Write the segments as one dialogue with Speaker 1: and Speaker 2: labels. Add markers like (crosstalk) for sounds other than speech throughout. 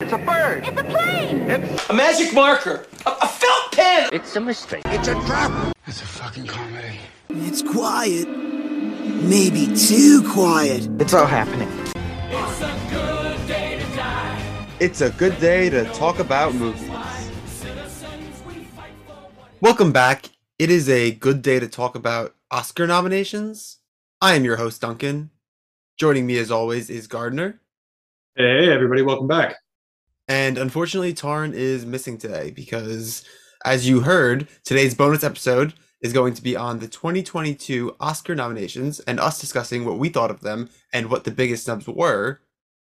Speaker 1: It's a bird.
Speaker 2: It's a plane.
Speaker 1: It's
Speaker 3: A magic marker. A, a felt pen.
Speaker 4: It's a mistake.
Speaker 1: it's a trap.
Speaker 5: It's a fucking comedy.
Speaker 6: It's quiet. Maybe too quiet.
Speaker 4: It's all happening.
Speaker 7: It's a good day to die. It's a good day to talk about movies. Welcome back. It is a good day to talk about Oscar nominations. I am your host, Duncan. Joining me, as always, is Gardner.
Speaker 8: Hey, everybody, welcome back.
Speaker 7: And unfortunately, Tarn is missing today because, as you heard, today's bonus episode is going to be on the 2022 Oscar nominations and us discussing what we thought of them and what the biggest snubs were.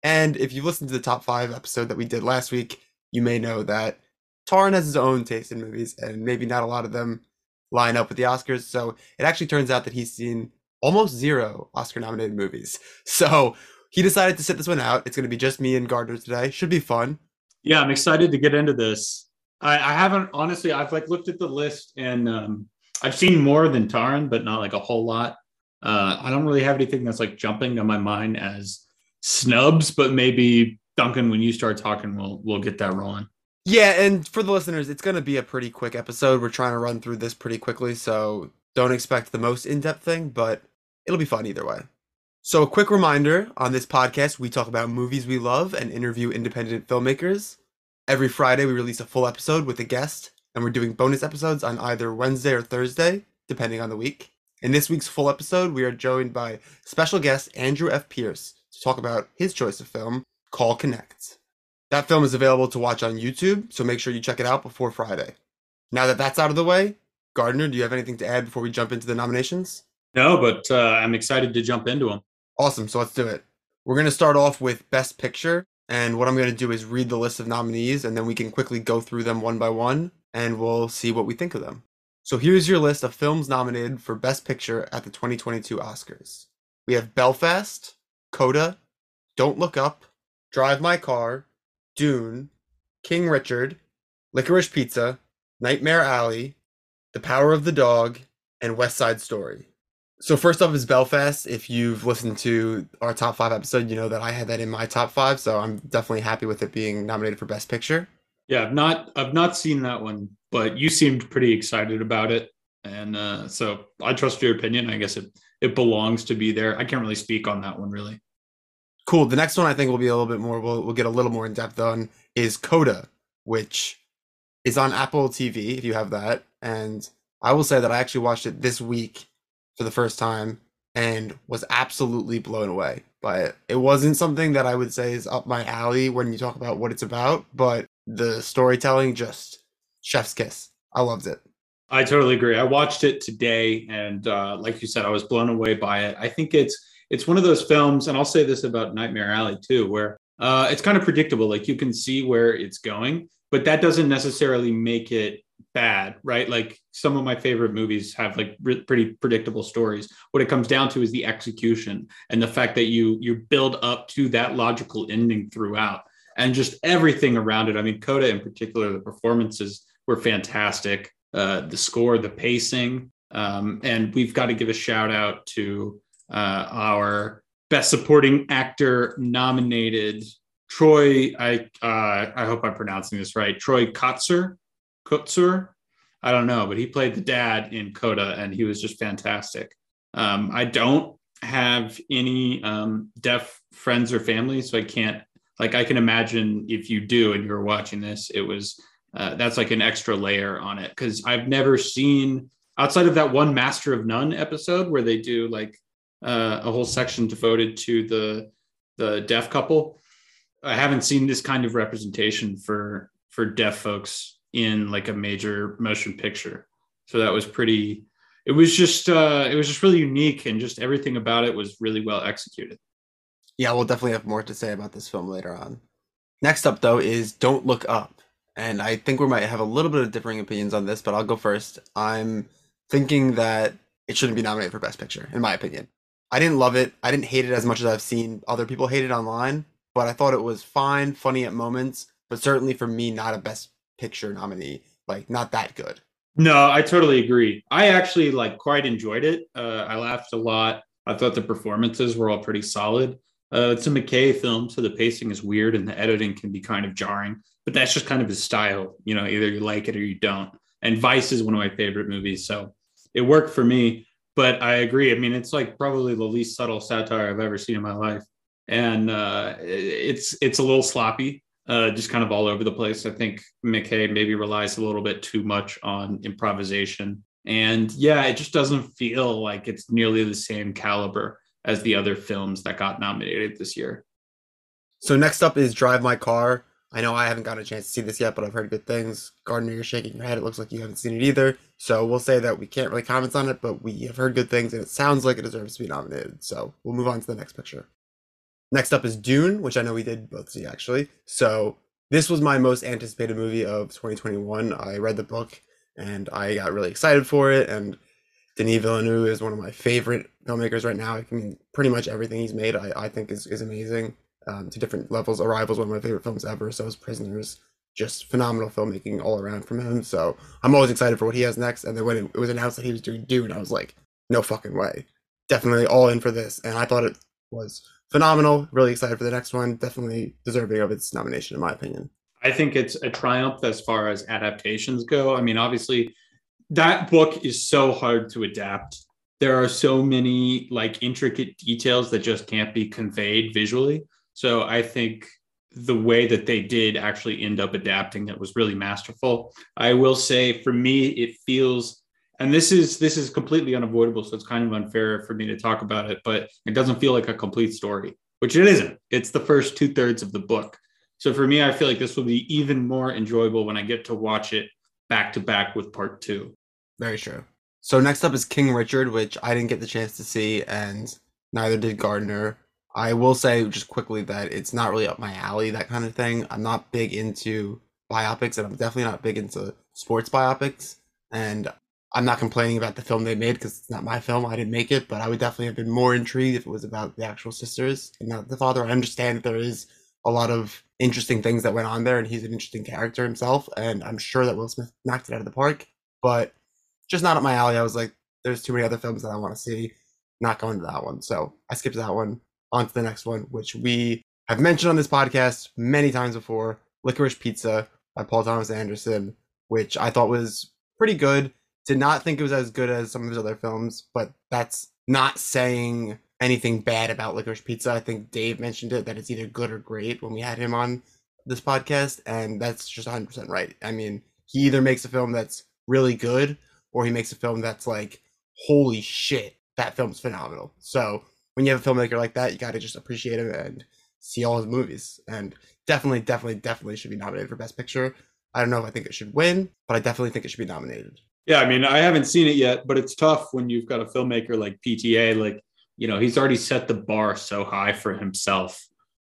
Speaker 7: And if you listened to the top five episode that we did last week, you may know that Tarn has his own taste in movies, and maybe not a lot of them line up with the Oscars. So it actually turns out that he's seen almost zero Oscar nominated movies. (laughs) So he decided to sit this one out. It's going to be just me and Gardner today. Should be fun.
Speaker 8: Yeah, I'm excited to get into this. I, I haven't honestly. I've like looked at the list and um, I've seen more than Taran, but not like a whole lot. Uh, I don't really have anything that's like jumping to my mind as snubs, but maybe Duncan, when you start talking, we'll we'll get that rolling.
Speaker 7: Yeah, and for the listeners, it's going to be a pretty quick episode. We're trying to run through this pretty quickly, so don't expect the most in depth thing, but it'll be fun either way. So, a quick reminder on this podcast, we talk about movies we love and interview independent filmmakers. Every Friday, we release a full episode with a guest, and we're doing bonus episodes on either Wednesday or Thursday, depending on the week. In this week's full episode, we are joined by special guest Andrew F. Pierce to talk about his choice of film, Call Connect. That film is available to watch on YouTube, so make sure you check it out before Friday. Now that that's out of the way, Gardner, do you have anything to add before we jump into the nominations?
Speaker 8: No, but uh, I'm excited to jump into them.
Speaker 7: Awesome, so let's do it. We're going to start off with Best Picture, and what I'm going to do is read the list of nominees, and then we can quickly go through them one by one, and we'll see what we think of them. So here's your list of films nominated for Best Picture at the 2022 Oscars. We have Belfast, Coda, Don't Look Up, Drive My Car, Dune, King Richard, Licorice Pizza, Nightmare Alley, The Power of the Dog, and West Side Story. So first off is Belfast. If you've listened to our top five episode, you know that I had that in my top five, so I'm definitely happy with it being nominated for Best Picture.
Speaker 8: Yeah, I've not I've not seen that one, but you seemed pretty excited about it, and uh, so I trust your opinion. I guess it it belongs to be there. I can't really speak on that one really.
Speaker 7: Cool. The next one I think will be a little bit more. We'll we'll get a little more in depth on is Coda, which is on Apple TV if you have that. And I will say that I actually watched it this week for the first time and was absolutely blown away by it. It wasn't something that I would say is up my alley when you talk about what it's about, but the storytelling just chef's kiss. I loved it.
Speaker 8: I totally agree. I watched it today, and uh, like you said, I was blown away by it. I think it's it's one of those films, and I'll say this about Nightmare Alley too, where uh, it's kind of predictable. Like you can see where it's going, but that doesn't necessarily make it bad, right? Like some of my favorite movies have like re- pretty predictable stories. What it comes down to is the execution and the fact that you you build up to that logical ending throughout, and just everything around it. I mean, Coda in particular, the performances were fantastic. Uh, the score, the pacing, um, and we've got to give a shout out to uh, our best supporting actor nominated Troy. I uh, I hope I'm pronouncing this right. Troy Kotsur, Kotsur. I don't know, but he played the dad in Coda, and he was just fantastic. Um, I don't have any um, deaf friends or family, so I can't like I can imagine if you do and you're watching this, it was uh, that's like an extra layer on it because I've never seen outside of that one Master of None episode where they do like uh, a whole section devoted to the the deaf couple. I haven't seen this kind of representation for for deaf folks in like a major motion picture. So that was pretty. It was just uh, it was just really unique, and just everything about it was really well executed.
Speaker 7: Yeah, we'll definitely have more to say about this film later on. Next up, though, is Don't Look Up. And I think we might have a little bit of differing opinions on this, but I'll go first. I'm thinking that it shouldn't be nominated for Best Picture, in my opinion. I didn't love it. I didn't hate it as much as I've seen other people hate it online, but I thought it was fine, funny at moments, but certainly for me, not a Best Picture nominee. Like, not that good.
Speaker 8: No, I totally agree. I actually like quite enjoyed it. Uh, I laughed a lot. I thought the performances were all pretty solid. Uh, it's a McKay film, so the pacing is weird and the editing can be kind of jarring, but that's just kind of his style. You know, either you like it or you don't. And Vice is one of my favorite movies, so it worked for me. But I agree. I mean, it's like probably the least subtle satire I've ever seen in my life, and uh, it's it's a little sloppy, uh, just kind of all over the place. I think McKay maybe relies a little bit too much on improvisation, and yeah, it just doesn't feel like it's nearly the same caliber as the other films that got nominated this year.
Speaker 7: So next up is Drive My Car. I know I haven't got a chance to see this yet, but I've heard good things. Gardner, you're shaking your head. It looks like you haven't seen it either. So we'll say that we can't really comment on it, but we have heard good things and it sounds like it deserves to be nominated. So we'll move on to the next picture. Next up is Dune, which I know we did both see actually. So this was my most anticipated movie of 2021. I read the book and I got really excited for it. And Denis Villeneuve is one of my favorite filmmakers right now. I mean, pretty much everything he's made, I, I think is, is amazing um, to different levels. Arrival one of my favorite films ever. So is Prisoners. Just phenomenal filmmaking all around from him. So I'm always excited for what he has next. And then when it, was announced that he was doing Dune, I was like, no fucking way. Definitely all in for this. And I thought it was phenomenal. Really excited for the next one. Definitely deserving of its nomination, in my opinion.
Speaker 8: I think it's a triumph as far as adaptations go. I mean, obviously, that book is so hard to adapt. There are so many like intricate details that just can't be conveyed visually. So I think the way that they did actually end up adapting it was really masterful. I will say for me, it feels and this is this is completely unavoidable so it's kind of unfair for me to talk about it but it doesn't feel like a complete story which it isn't. It's the first two-thirds of the book. So for me i feel like this will be even more enjoyable when i get to watch it back to back with part two.
Speaker 7: Very true. So next up is king richard which i didn't get the chance to see and neither did gardner. I will say just quickly that it's not really up my alley that kind of thing. I'm not big into biopics and i'm definitely not big into sports biopics. And I'm not complaining about the film they made because it's not my film. I didn't make it, but I would definitely have been more intrigued if it was about the actual sisters and not the father. I understand that there is a lot of interesting things that went on there, and he's an interesting character himself. And I'm sure that Will Smith knocked it out of the park, but just not up my alley. I was like, there's too many other films that I want to see. Not going to that one. So I skipped that one. On to the next one, which we have mentioned on this podcast many times before Licorice Pizza by Paul Thomas Anderson, which I thought was pretty good did not think it was as good as some of his other films, but that's not saying anything bad about Licorice Pizza. I think Dave mentioned it that it's either good or great when we had him on this podcast, and that's just 100% right. I mean, he either makes a film that's really good or he makes a film that's like, holy shit, that film's phenomenal. So when you have a filmmaker like that, you got to just appreciate him and see all his movies. And definitely, definitely, definitely should be nominated for Best Picture. I don't know if I think it should win, but I definitely think it should be nominated.
Speaker 8: Yeah, I mean, I haven't seen it yet, but it's tough when you've got a filmmaker like PTA. Like, you know, he's already set the bar so high for himself.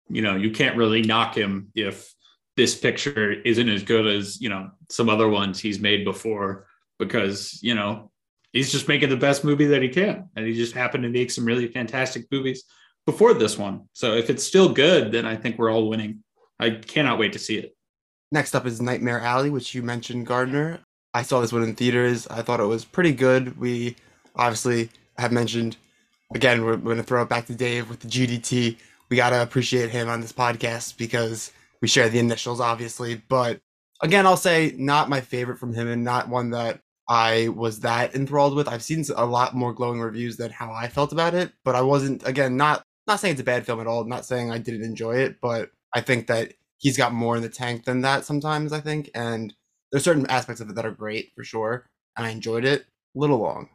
Speaker 8: You know, you can't really knock him if this picture isn't as good as, you know, some other ones he's made before because, you know, he's just making the best movie that he can. And he just happened to make some really fantastic movies before this one. So if it's still good, then I think we're all winning. I cannot wait to see it.
Speaker 7: Next up is Nightmare Alley, which you mentioned, Gardner. I saw this one in theaters. I thought it was pretty good. We obviously have mentioned again. We're, we're going to throw it back to Dave with the GDT. We got to appreciate him on this podcast because we share the initials, obviously. But again, I'll say not my favorite from him, and not one that I was that enthralled with. I've seen a lot more glowing reviews than how I felt about it, but I wasn't. Again, not not saying it's a bad film at all. Not saying I didn't enjoy it, but I think that he's got more in the tank than that sometimes. I think, and there's certain aspects of it that are great for sure, and I enjoyed it. A little long.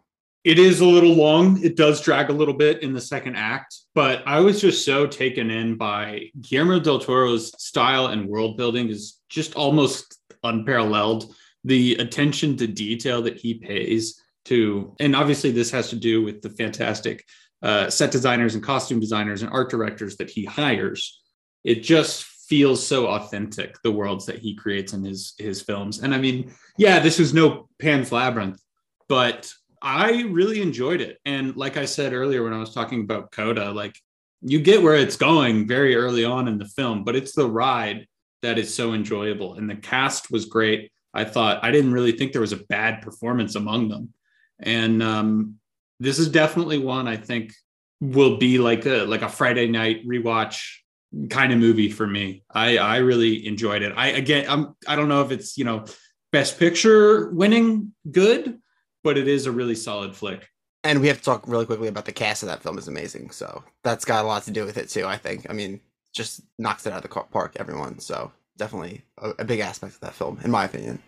Speaker 8: It is a little long. It does drag a little bit in the second act, but I was just so taken in by Guillermo del Toro's style and world building is just almost unparalleled. The attention to detail that he pays to, and obviously this has to do with the fantastic uh, set designers and costume designers and art directors that he hires. It just feels so authentic the worlds that he creates in his his films. And i mean yeah this was no pan's labyrinth but i really enjoyed it. And like i said earlier when i was talking about coda like you get where it's going very early on in the film but it's the ride that is so enjoyable. And the cast was great. I thought i didn't really think there was a bad performance among them. And um, this is definitely one i think will be like a like a Friday night rewatch kind of movie for me. I I really enjoyed it. I again I'm I don't know if it's you know best picture winning good, but it is a really solid flick.
Speaker 7: And we have to talk really quickly about the cast of that film is amazing. So that's got a lot to do with it too. I think. I mean, just knocks it out of the park. Everyone. So definitely a, a big aspect of that film, in my opinion.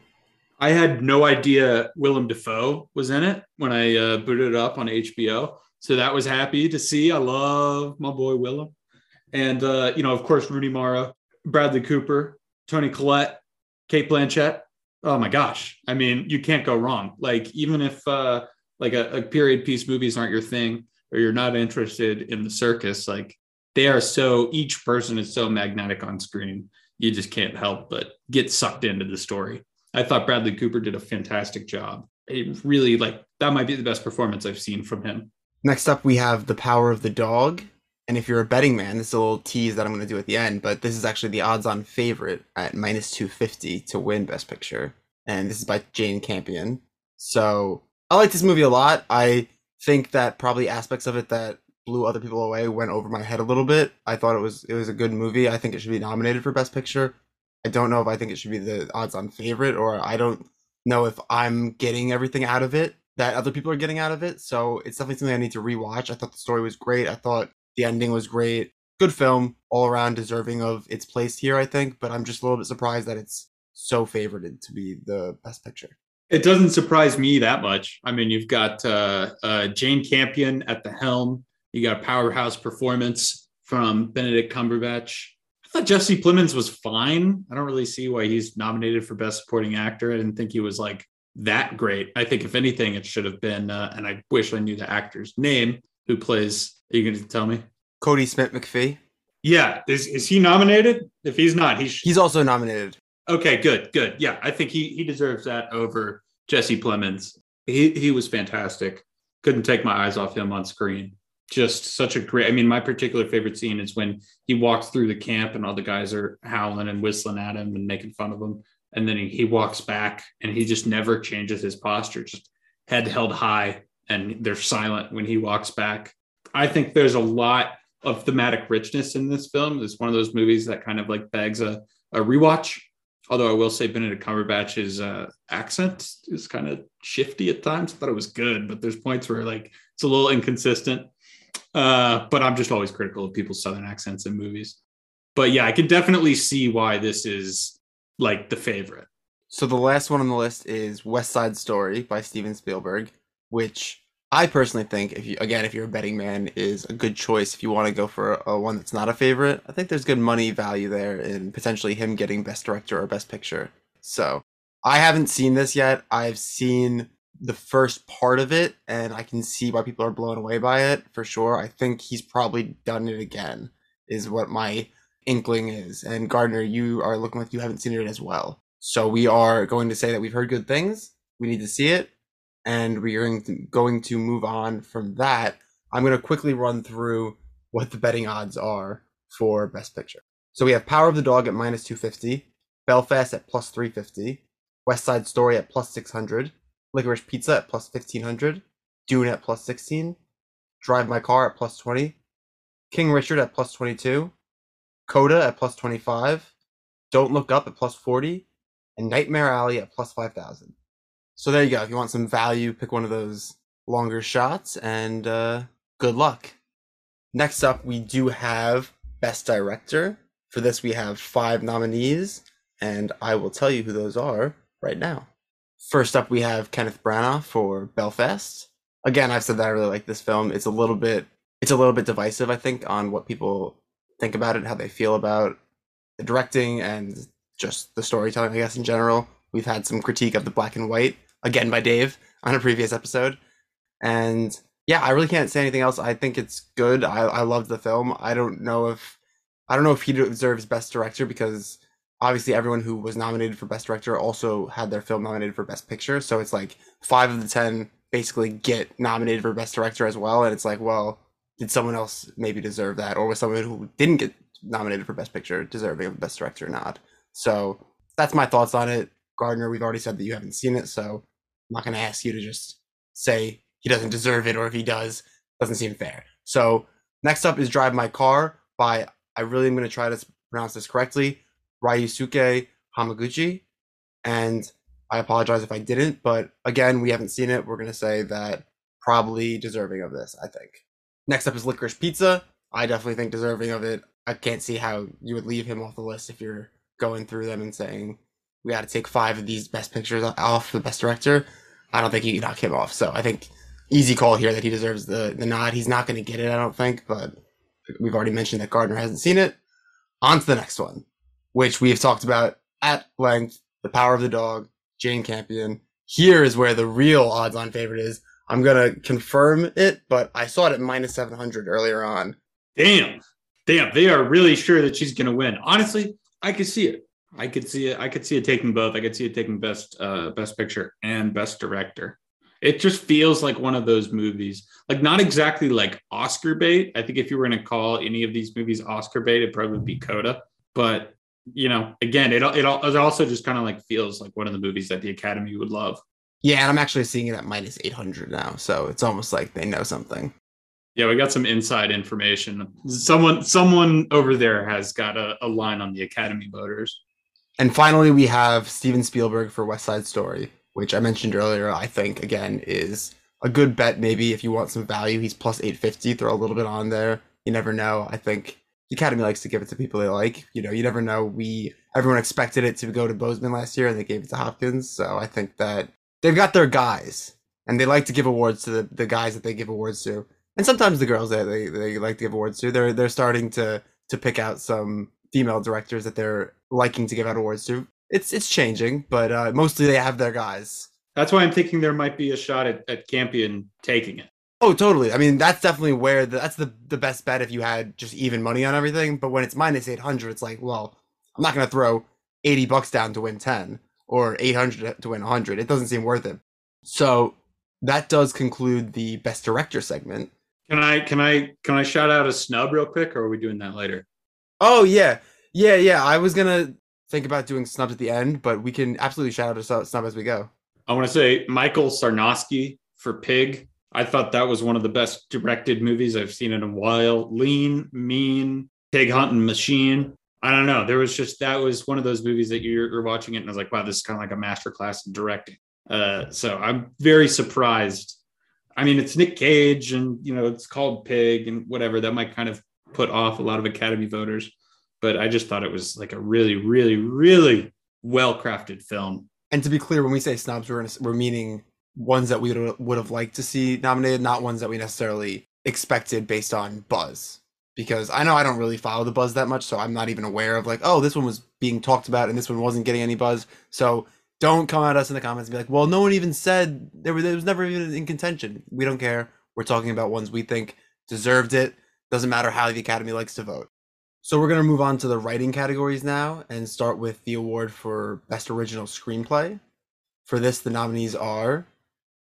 Speaker 8: I had no idea Willem Dafoe was in it when I uh, booted it up on HBO. So that was happy to see. I love my boy Willem. And, uh, you know, of course, Rooney Mara, Bradley Cooper, Toni Collette, Cate Blanchett. Oh my gosh. I mean, you can't go wrong. Like, even if uh, like a, a period piece movies aren't your thing or you're not interested in the circus, like they are so, each person is so magnetic on screen. You just can't help but get sucked into the story. I thought Bradley Cooper did a fantastic job. It really like that might be the best performance I've seen from him.
Speaker 7: Next up, we have The Power of the Dog. And if you're a betting man, this is a little tease that I'm going to do at the end, but this is actually the odds on favorite at minus 250 to win Best Picture. And this is by Jane Campion. So I like this movie a lot. I think that probably aspects of it that blew other people away went over my head a little bit. I thought it was it was a good movie. I think it should be nominated for Best Picture. I don't know if I think it should be the odds on favorite or I don't know if I'm getting everything out of it that other people are getting out of it. So it's definitely something I need to rewatch. I thought the story was great. I thought the ending was great. Good film, all around deserving of its place here, I think. But I'm just a little bit surprised that it's so favored to be the best picture.
Speaker 8: It doesn't surprise me that much. I mean, you've got uh, uh, Jane Campion at the helm. You got a powerhouse performance from Benedict Cumberbatch I thought Jesse Plemons was fine. I don't really see why he's nominated for Best Supporting Actor. I didn't think he was like that great. I think if anything, it should have been. Uh, and I wish I knew the actor's name who plays. Are you going to tell me?
Speaker 7: Kodi Smith McPhee.
Speaker 8: Yeah, is is he nominated? If he's not, he's
Speaker 7: he's also nominated.
Speaker 8: Okay, good, good. Yeah, I think he he deserves that over Jesse Plemons. He he was fantastic. Couldn't take my eyes off him on screen just such a great. I mean, my particular favorite scene is when he walks through the camp and all the guys are howling and whistling at him and making fun of him, and then he, he walks back and he just never changes his posture, just head held high, and they're silent when he walks back. I think there's a lot of thematic richness in this film. It's one of those movies that kind of like begs a, a rewatch. Although I will say Benedict Cumberbatch's uh, accent is kind of shifty at times. I thought it was good, but there's points where like it's a little inconsistent. Uh, but I'm just always critical of people's southern accents in movies. But yeah, I can definitely see why this is like the favorite.
Speaker 7: So the last one on the list is West Side Story by Steven Spielberg, which I personally think, if you again, if you're a betting man, is a good choice if you want to go for a, a one that's not a favorite. I think there's good money value there in potentially him getting Best Director or Best Picture. So I haven't seen this yet. I've seen the first part of it, and I can see why people are blown away by it for sure. I think he's probably done it again, is what my inkling is. And Gardner, you are looking like you haven't seen it as well. So we are going to say that we've heard good things. We need to see it, and we are going to move on from that. I'm going to quickly run through what the betting odds are for Best Picture. So we have Power of the Dog at minus 250, Belfast at plus 350, West Side Story at plus 600, Licorice Pizza at plus 1500, Dune at plus 16, Drive My Car at plus 20, King Richard at plus 22, Coda at plus 25, Don't Look Up at plus 40, and Nightmare Alley at plus 5000. So there you go. If you want some value, pick one of those longer shots, and uh, good luck. Next up, we do have Best Director. For this, we have five nominees, and I will tell you who those are right now. First up, we have Kenneth Branagh for Belfast. Again, I've said that I really like this film. It's a little bit, it's a little bit divisive, I think, on what people think about it, how they feel about the directing and just the storytelling, I guess, in general. We've had some critique of the black and white, again by Dave, on a previous episode. And yeah, I really can't say anything else. I think it's good. I, I loved the film. I don't know if I don't know if he deserves best director because obviously everyone who was nominated for best director also had their film nominated for best picture so it's like five of the ten basically get nominated for best director as well and it's like well did someone else maybe deserve that or was someone who didn't get nominated for best picture deserving of best director or not so that's my thoughts on it gardner we've already said that you haven't seen it so i'm not going to ask you to just say he doesn't deserve it or if he does doesn't seem fair So next up is Drive My Car by I really am going to try to pronounce this correctly, Ryusuke Hamaguchi, and I apologize if I didn't, but again, we haven't seen it. We're going to say that probably deserving of this, I think. Next up is Licorice Pizza. I definitely think deserving of it. I can't see how you would leave him off the list if you're going through them and saying we got to take five of these best pictures off the best director. I don't think you can knock him off. So I think easy call here that he deserves the the nod. He's not going to get it, I don't think, but we've already mentioned that Gardner hasn't seen it. On to the next one, which we have talked about at length. The Power of the Dog, Jane Campion. Here is where the real odds-on favorite is. I'm gonna confirm it, but I saw it at minus 700 earlier on.
Speaker 8: Damn, damn, they are really sure that she's gonna win. Honestly, I could see it. I could see it. I could see it taking both. I could see it taking best uh, best picture and best director. It just feels like one of those movies, like not exactly like Oscar bait. I think if you were going to call any of these movies Oscar bait, it'd probably be Coda. But you know, again, it it, it also just kind of like feels like one of the movies that the Academy would love.
Speaker 7: Yeah, and I'm actually seeing it at minus 800 now, so it's almost like they know something.
Speaker 8: Yeah, we got some inside information. Someone someone over there has got a, a line on the Academy voters.
Speaker 7: And finally, we have Steven Spielberg for West Side Story, which I mentioned earlier. I think again is a good bet. Maybe if you want some value, he's plus 850. Throw a little bit on there. You never know. I think the Academy likes to give it to people they like. You know, you never know. We everyone expected it to go to Boseman last year, and they gave it to Hopkins. So I think that they've got their guys, and they like to give awards to the, the guys that they give awards to, and sometimes the girls that they, they like to give awards to. They're they're starting to to pick out some female directors that they're liking to give out awards to. It's it's changing, but uh, mostly they have their guys.
Speaker 8: That's why I'm thinking there might be a shot at, at Campion taking it.
Speaker 7: Oh, totally. I mean, that's definitely where the, that's the the best bet if you had just even money on everything. But when it's minus eight hundred, it's like, well, I'm not gonna throw eighty bucks down to win ten or eight hundred to win hundred. It doesn't seem worth it. So that does conclude the best director segment.
Speaker 8: Can I can I can I shout out a snub real quick, or are we doing that later?
Speaker 7: Oh yeah, yeah, yeah. I was gonna think about doing snubs at the end, but we can absolutely shout out a snub as we go.
Speaker 8: I want to say Michael Sarnoski for Pig. I thought that was one of the best directed movies I've seen in a while. Lean, mean, pig hunting machine. I don't know. There was just that was one of those movies that you're, you're watching it and I was like, wow, this is kind of like a masterclass in directing. Uh, so I'm very surprised. I mean, it's Nick Cage and you know it's called Pig and whatever that might kind of put off a lot of Academy voters, but I just thought it was like a really, really, really well crafted film.
Speaker 7: And to be clear, when we say snubs, we're we're meaning ones that we would have liked to see nominated, not ones that we necessarily expected based on buzz. Because I know I don't really follow the buzz that much, so I'm not even aware of like, oh, this one was being talked about and this one wasn't getting any buzz. So don't come at us in the comments and be like, well, no one even said there was, there was never even in contention. We don't care. We're talking about ones we think deserved it. Doesn't matter how the Academy likes to vote. So we're going to move on to the writing categories now and start with the award for Best Original Screenplay. For this, the nominees are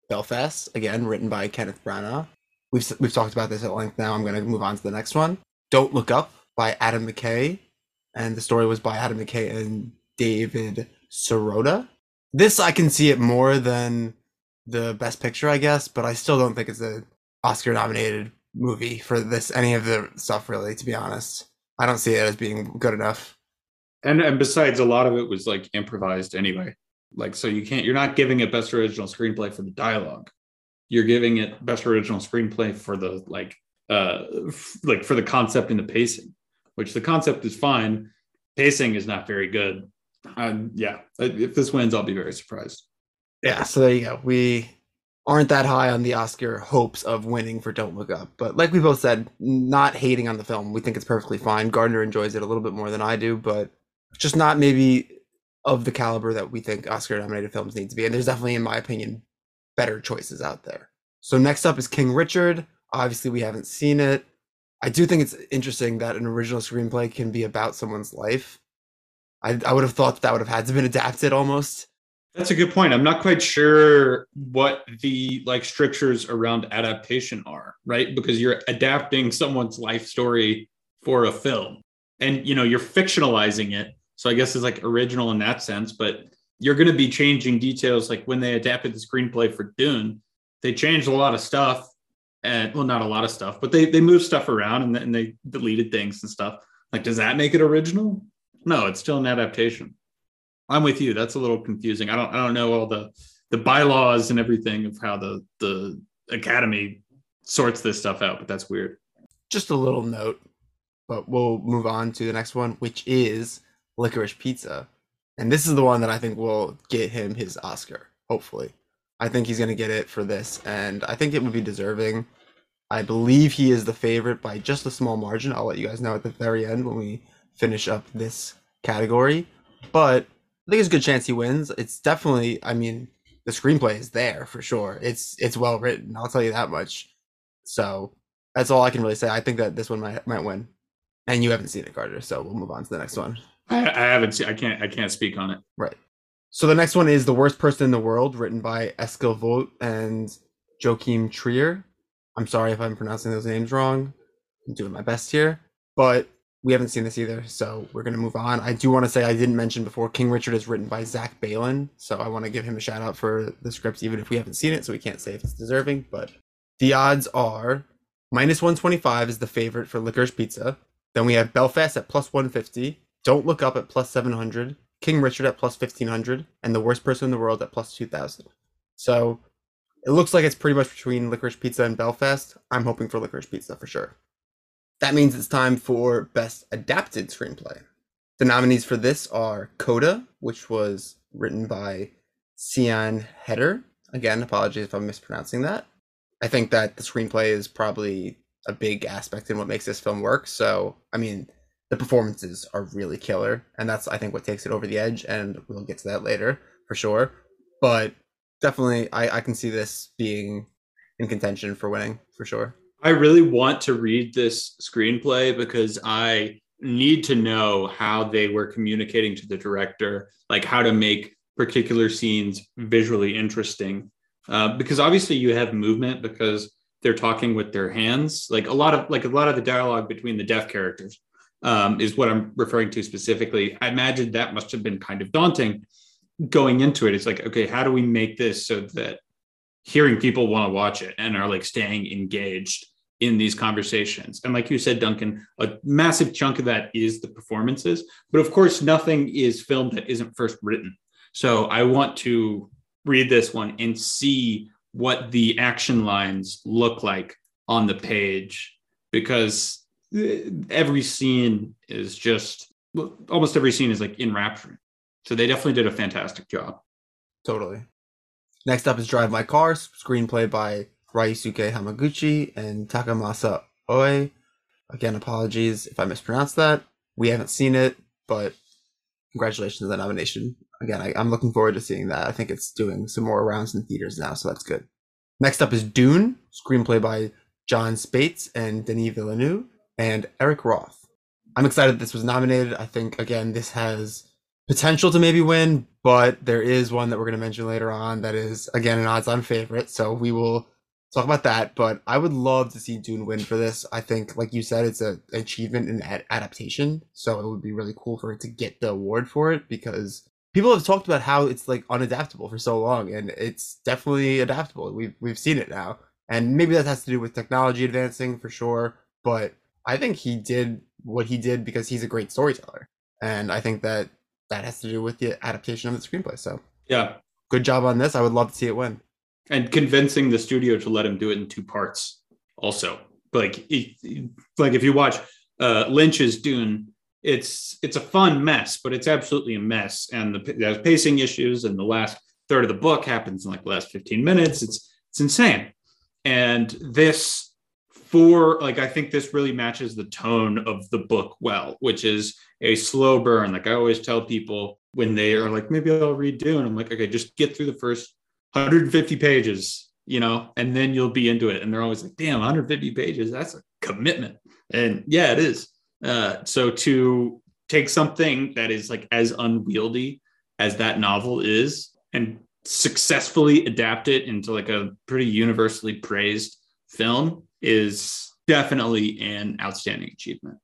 Speaker 7: Belfast, again, written by Kenneth Branagh. We've, we've talked about this at length now. I'm going to move on to the next one. Don't Look Up by Adam McKay. And the story was by Adam McKay and David Sirota. This, I can see it more than the Best Picture, I guess, but I still don't think it's a Oscar nominated movie for this, any of the stuff, really, to be honest. I don't see it as being good enough.
Speaker 8: And, and besides, a lot of it was like improvised anyway. Like, so you can't, you're not giving it best original screenplay for the dialogue. You're giving it best original screenplay for the like, uh, f- like for the concept and the pacing, which the concept is fine. Pacing is not very good. Um, yeah, if this wins, I'll be very surprised.
Speaker 7: Yeah, so there you go. We aren't that high on the Oscar hopes of winning for Don't Look Up. But like we both said, not hating on the film. We think it's perfectly fine. Gardner enjoys it a little bit more than I do, but just not maybe of the caliber that we think Oscar nominated films need to be. And there's definitely, in my opinion, better choices out there. So next up is King Richard. Obviously, we haven't seen it. I do think it's interesting that an original screenplay can be about someone's life. I, I would have thought that, that would have had to been adapted almost.
Speaker 8: That's a good point. I'm not quite sure what the like strictures around adaptation are, right? Because you're adapting someone's life story for a film. And you know, you're fictionalizing it so I guess it's like original in that sense, but you're going to be changing details. Like when they adapted the screenplay for Dune, they changed a lot of stuff and well, not a lot of stuff, but they they moved stuff around and, and they deleted things and stuff. Like, does that make it original? No, it's still an adaptation. I'm with you. That's a little confusing. I don't I don't know all the the bylaws and everything of how the the academy sorts this stuff out, but that's weird.
Speaker 7: Just a little note, but we'll move on to the next one, which is Licorice Pizza. And this is the one that I think will get him his Oscar, hopefully. I think he's going to get it for this, and I think it would be deserving. I believe he is the favorite by just a small margin. I'll let you guys know at the very end when we finish up this category. But I think it's a good chance he wins. It's definitely, I mean, the screenplay is there for sure. It's it's well written. I'll tell you that much. So that's all I can really say. I think that this one might might win. And you haven't seen it, Gardner. So we'll move on to the next one.
Speaker 8: I, I haven't seen. I can't. I can't speak on it.
Speaker 7: Right. So the next one is the worst person in the world, written by Eskil Vogt and Joachim Trier. I'm sorry if I'm pronouncing those names wrong. I'm doing my best here, but we haven't seen this either, so we're gonna move on. I do want to say I didn't mention before King Richard is written by Zach Baylin, so I want to give him a shout out for the script, even if we haven't seen it, so we can't say if it's deserving. But the odds are minus 125 is the favorite for Licorice Pizza. Then we have Belfast at plus 150, Don't Look Up at plus 700, King Richard at plus 1500, and The Worst Person in the World at plus 2000. So it looks like it's pretty much between Licorice Pizza and Belfast. I'm hoping for Licorice Pizza for sure. That means it's time for Best Adapted Screenplay. The nominees for this are Coda, which was written by Sian Heder. Again, apologies if I'm mispronouncing that. I think that the screenplay is probably a big aspect in what makes this film work. So, I mean, the performances are really killer, and that's I think what takes it over the edge. And we'll get to that later for sure. But definitely, I, I can see this being in contention for winning for sure.
Speaker 8: I really want to read this screenplay because I need to know how they were communicating to the director, like how to make particular scenes visually interesting. Uh, because obviously you have movement because they're talking with their hands. Like a lot of like a lot of the dialogue between the deaf characters um, is what I'm referring to specifically. I imagine that must have been kind of daunting going into it. It's like, okay, how do we make this so that hearing people want to watch it and are like staying engaged in these conversations. And like you said, Duncan, a massive chunk of that is the performances. But of course, nothing is filmed that isn't first written. So I want to read this one and see what the action lines look like on the page because every scene is just almost every scene is like enrapturing. So they definitely did a fantastic job.
Speaker 7: Totally. Next up is Drive My Car, screenplay by Ryusuke Hamaguchi and Takamasa Oe. Again, apologies if I mispronounced that. We haven't seen it, but congratulations on the nomination. Again, I, am looking forward to seeing that. I think it's doing some more rounds in theaters now, so that's good. Next up is Dune, screenplay by Jon Spaihts and Denis Villeneuve and Eric Roth. I'm excited this was nominated. I think, again, this has potential to maybe win, but there is one that we're going to mention later on that is, again, an odds on favorite. So we will talk about that. But I would love to see Dune win for this. I think, like you said, it's a achievement in ad- adaptation, so it would be really cool for it to get the award for it because people have talked about how it's like unadaptable for so long, and it's definitely adaptable. We've we've seen it now, and maybe that has to do with technology advancing for sure. But I think he did what he did because he's a great storyteller, and I think that that has to do with the adaptation of the screenplay. So
Speaker 8: yeah,
Speaker 7: good job on this. I would love to see it win
Speaker 8: and convincing the studio to let him do it in two parts also. Like like if you watch uh lynch's dune it's it's a fun mess but it's absolutely a mess. And the there's pacing issues and the last third of the book happens in like the last 15 minutes. It's it's insane. And this for like i think this really matches the tone of the book well which is a slow burn. Like i always tell people when they are like maybe i'll read dune i'm like okay just get through the first 150 pages, you know, and then you'll be into it. And they're always like, damn, 150 pages, that's a commitment. And yeah, it is. Uh, so to take something that is like as unwieldy as that novel is and successfully adapt it into like a pretty universally praised film is definitely an outstanding achievement.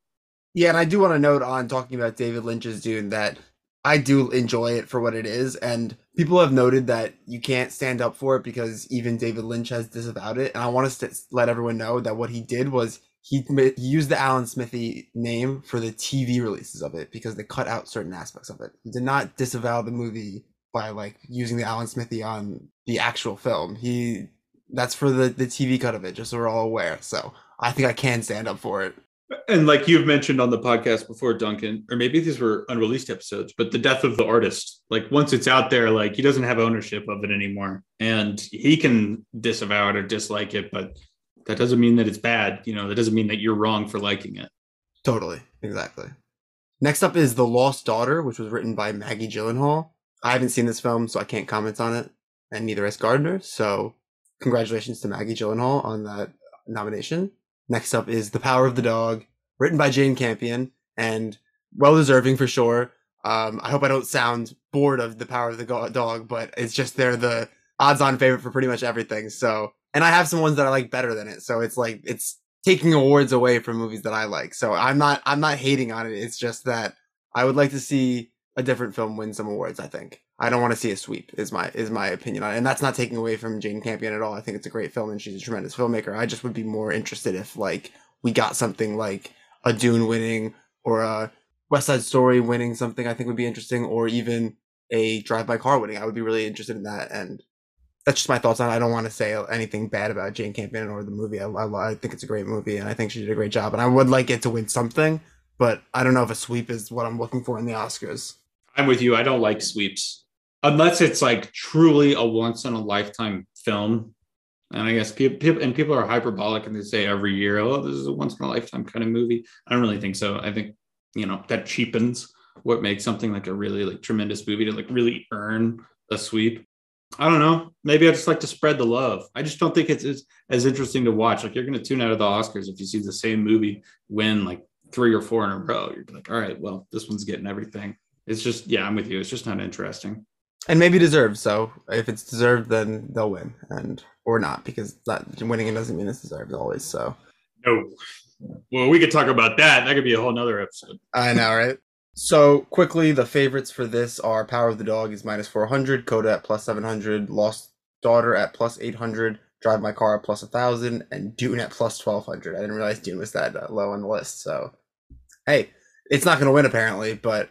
Speaker 7: Yeah, and I do want to note on talking about David Lynch's Dune that I do enjoy it for what it is. And people have noted that you can't stand up for it because even David Lynch has disavowed it. And I want to let everyone know that what he did was he, he used the Alan Smithee name for the TV releases of it because they cut out certain aspects of it. He did not disavow the movie by like using the Alan Smithee on the actual film. He that's for the the TV cut of it, just so we're all aware. So I think I can stand up for it.
Speaker 8: And like you've mentioned on the podcast before, Duncan, or maybe these were unreleased episodes, but the death of the artist, like once it's out there, like he doesn't have ownership of it anymore. And he can disavow it or dislike it, but that doesn't mean that it's bad. You know, that doesn't mean that you're wrong for liking it.
Speaker 7: Totally. Exactly. Next up is The Lost Daughter, which was written by Maggie Gyllenhaal. I haven't seen this film, so I can't comment on it, and neither has Gardner. So, congratulations to Maggie Gyllenhaal on that nomination. Next up is The Power of the Dog, written by Jane Campion, and well deserving for sure. Um, I hope I don't sound bored of The Power of the Dog, but it's just they're the odds-on favorite for pretty much everything. So, and I have some ones that I like better than it. So it's like it's taking awards away from movies that I like. So I'm not I'm not hating on it. It's just that I would like to see a different film win some awards. I think I don't want to see a sweep. Is my is my opinion on it, and that's not taking away from Jane Campion at all. I think it's a great film, and she's a tremendous filmmaker. I just would be more interested if like we got something like a Dune winning or a West Side Story winning something. I think would be interesting, or even a Drive by Car winning. I would be really interested in that, and that's just my thoughts on it. I don't want to say anything bad about Jane Campion or the movie. I, I, I, think it's a great movie, and I think she did a great job. And I would like it to win something, but I don't know if a sweep is what I'm looking for in the Oscars.
Speaker 8: I'm with you. I don't like sweeps unless it's like truly a once in a lifetime film. And I guess people and people are hyperbolic and they say every year, "Oh, this is a once in a lifetime kind of movie." I don't really think so. I think you know that cheapens what makes something like a really like tremendous movie to like really earn a sweep. I don't know. Maybe I just like to spread the love. I just don't think it's as, as interesting to watch. Like you're going to tune out of the Oscars if you see the same movie win like three or four in a row. You're like, all right, well, this one's getting everything it's just yeah, I'm with you. It's just not interesting.
Speaker 7: And maybe deserved. So if it's deserved, then they'll win, and or not because that winning it doesn't mean it's deserved always. So
Speaker 8: no. Well, we could talk about that. That could be a whole nother episode.
Speaker 7: I know, right? So quickly, the favorites for this are Power of the Dog is minus 400, Coda at plus 700, Lost Daughter at plus 800, Drive My Car at plus 1,000, and Dune at plus 1,200. I didn't realize Dune was that uh, low on the list. So, hey, it's not going to win apparently, but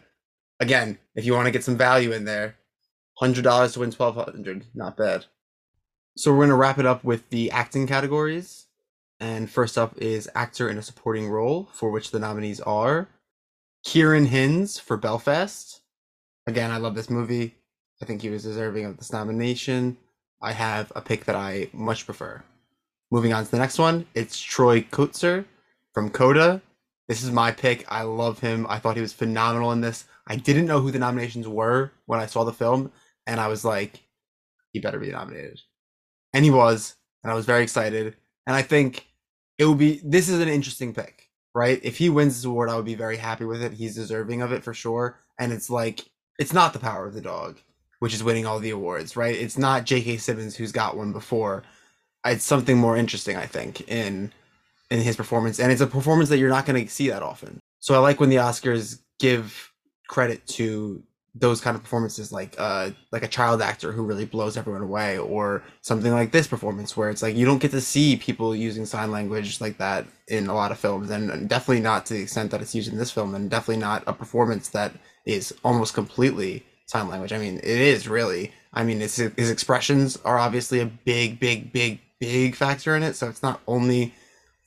Speaker 7: again, if you want to get some value in there, hundred dollars to win twelve hundred, not bad. So we're gonna wrap it up with the acting categories, and first up is actor in a supporting role, for which the nominees are Ciarán Hinds for Belfast. Again, I love this movie. I think he was deserving of this nomination. I have a pick that I much prefer. Moving on to the next one, it's Troy Kotsur from Coda. This is my pick. I love him. I thought he was phenomenal in this. I didn't know who the nominations were when I saw the film, and I was like, he better be nominated. And he was, and I was very excited. And I think it will be this is an interesting pick, right? If he wins this award, I would be very happy with it. He's deserving of it for sure. And it's like it's not the power of the dog, which is winning all the awards, right? It's not J.K. Simmons who's got one before. It's something more interesting, I think, in in his performance, and it's a performance that you're not going to see that often. So I like when the Oscars give credit to those kind of performances like uh like a child actor who really blows everyone away or something like this performance where it's like you don't get to see people using sign language like that in a lot of films and definitely not to the extent that it's used in this film and definitely not a performance that is almost completely sign language i mean it is really i mean his expressions are obviously a big big big big factor in it so it's not only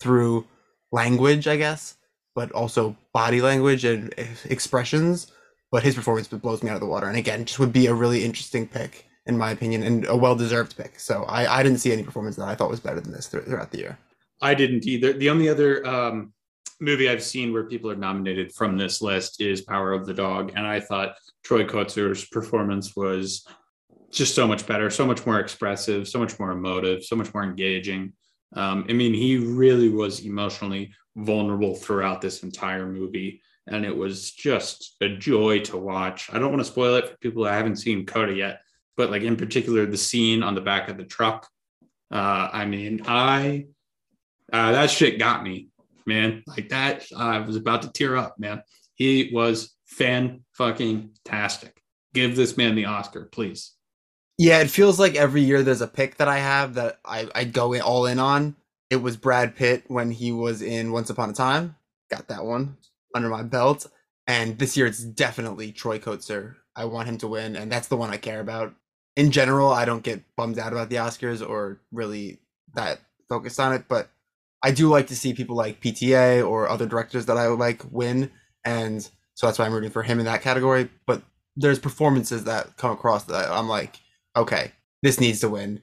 Speaker 7: through language i guess but also body language and expressions. But his performance blows me out of the water. And again, just would be a really interesting pick, in my opinion, and a well deserved pick. So I, I didn't see any performance that I thought was better than this throughout the year.
Speaker 8: I didn't either. The only other um, movie I've seen where people are nominated from this list is Power of the Dog. And I thought Troy Kotsur's performance was just so much better, so much more expressive, so much more emotive, so much more engaging. Um, I mean, he really was emotionally vulnerable throughout this entire movie. And it was just a joy to watch. I don't want to spoil it for people that haven't seen Coda yet, but like in particular, the scene on the back of the truck. Uh, I mean, I uh, that shit got me, man. Like that, I was about to tear up, man. He was fan fucking tastic. Give this man the Oscar, please.
Speaker 7: Yeah, it feels like every year there's a pick that I have that I, I go all in on. It was Brad Pitt when he was in Once Upon a Time. Got that one under my belt. And this year it's definitely Troy Kotsur. I want him to win, and that's the one I care about. In general, I don't get bummed out about the Oscars or really that focused on it, but I do like to see people like PTA or other directors that I like win, and so that's why I'm rooting for him in that category. But there's performances that come across that I'm like, okay, this needs to win,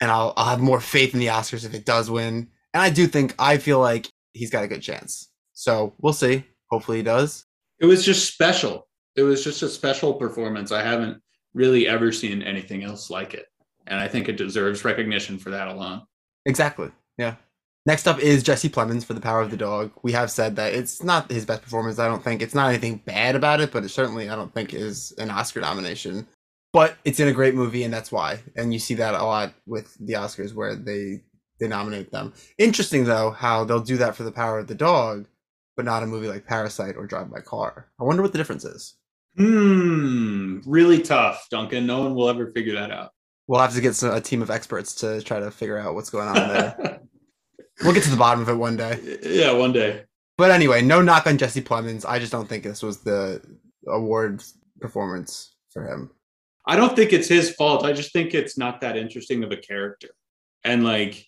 Speaker 7: and I'll I'll have more faith in the Oscars if it does win. And I do think I feel like he's got a good chance. So we'll see. Hopefully he does.
Speaker 8: It was just special. It was just a special performance. I haven't really ever seen anything else like it. And I think it deserves recognition for that alone.
Speaker 7: Exactly. Yeah. Next up is Jesse Plemons for The Power of the Dog. We have said that it's not his best performance. I don't think it's not anything bad about it, but it certainly I don't think is an Oscar nomination. But it's in a great movie, and that's why. And you see that a lot with the Oscars where they they nominate them. Interesting though how they'll do that for The Power of the Dog, but not a movie like Parasite or Drive My Car. I wonder what the difference is.
Speaker 8: Hmm, really tough, Duncan. No one will ever figure that out.
Speaker 7: We'll have to get some, a team of experts to try to figure out what's going on there. (laughs) we'll get to the bottom of it one day.
Speaker 8: yeah, one day.
Speaker 7: But anyway, no knock on Jesse Plemons. I just don't think this was the award performance for him.
Speaker 8: I don't think it's his fault. I just think it's not that interesting of a character. And like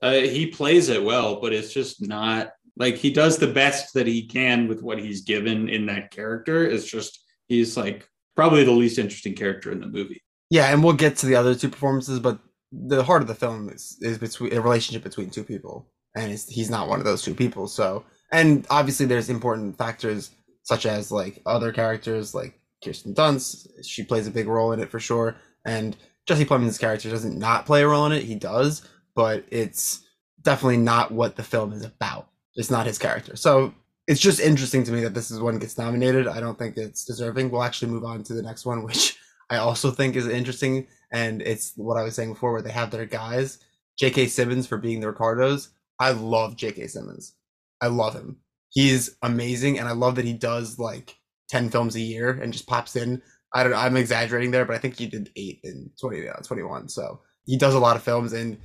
Speaker 8: uh, he plays it well, but it's just not like he does the best that he can with what he's given in that character. It's just he's like probably the least interesting character in the movie.
Speaker 7: Yeah, and we'll get to the other two performances, but the heart of the film is, is between a relationship between two people, and he's not one of those two people. So, and obviously, there's important factors such as like other characters, like Kirsten Dunst. She plays a big role in it for sure, and Jesse Plemons' character doesn't not play a role in it. He does, but it's definitely not what the film is about. It's not his character. So it's just interesting to me that this is one gets nominated. I don't think it's deserving. We'll actually move on to the next one, (laughs) which I also think is interesting, and it's what I was saying before, where they have their guys. J.K. Simmons for being the Ricardos. I love J.K. Simmons. I love him. He's amazing, and I love that he does like ten films a year and just pops in. I don't. Know, I'm exaggerating there, but I think he did eight in 20, uh, 21. So he does a lot of films, and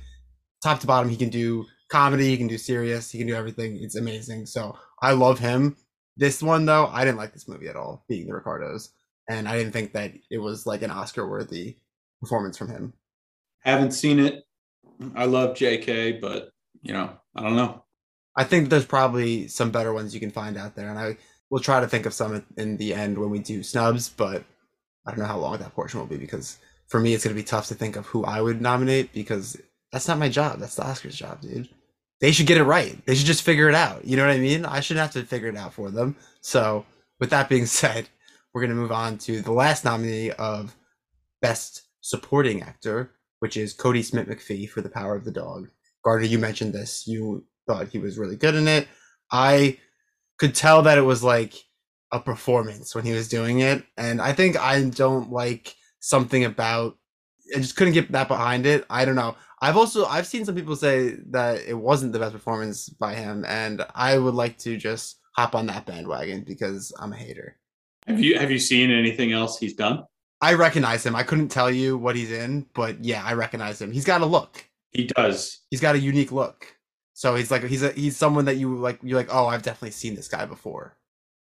Speaker 7: top to bottom, he can do comedy, he can do serious, he can do everything. It's amazing. So I love him. This one though, I didn't like this movie at all, being the Ricardos, and I didn't think that it was like an Oscar worthy performance from him.
Speaker 8: Haven't seen it. I love JK, but you know, I don't know.
Speaker 7: I think there's probably some better ones you can find out there, and I will try to think of some in the end when we do snubs, but I don't know how long that portion will be because for me it's going to be tough to think of who I would nominate because that's not my job. That's the Oscars job, dude. They should get it right. They should just figure it out. You know what I mean? I shouldn't have to figure it out for them. So, with that being (laughs) said, we're going to move on to the last nominee of Best Supporting Actor, which is Kodi Smit-McPhee for The Power of the Dog. Gardner, you mentioned this. You thought he was really good in it. I could tell that it was like a performance when he was doing it. And I think I don't like something about I just couldn't get that behind it. I don't know. I've also I've seen some people say that it wasn't the best performance by him, and I would like to just hop on that bandwagon because I'm a hater.
Speaker 8: Have you have you seen anything else he's done?
Speaker 7: I recognize him. I couldn't tell you what he's in, but yeah, I recognize him. He's got a look.
Speaker 8: He does.
Speaker 7: He's got a unique look. So he's like he's a he's someone that you like you're like, "Oh, I've definitely seen this guy before."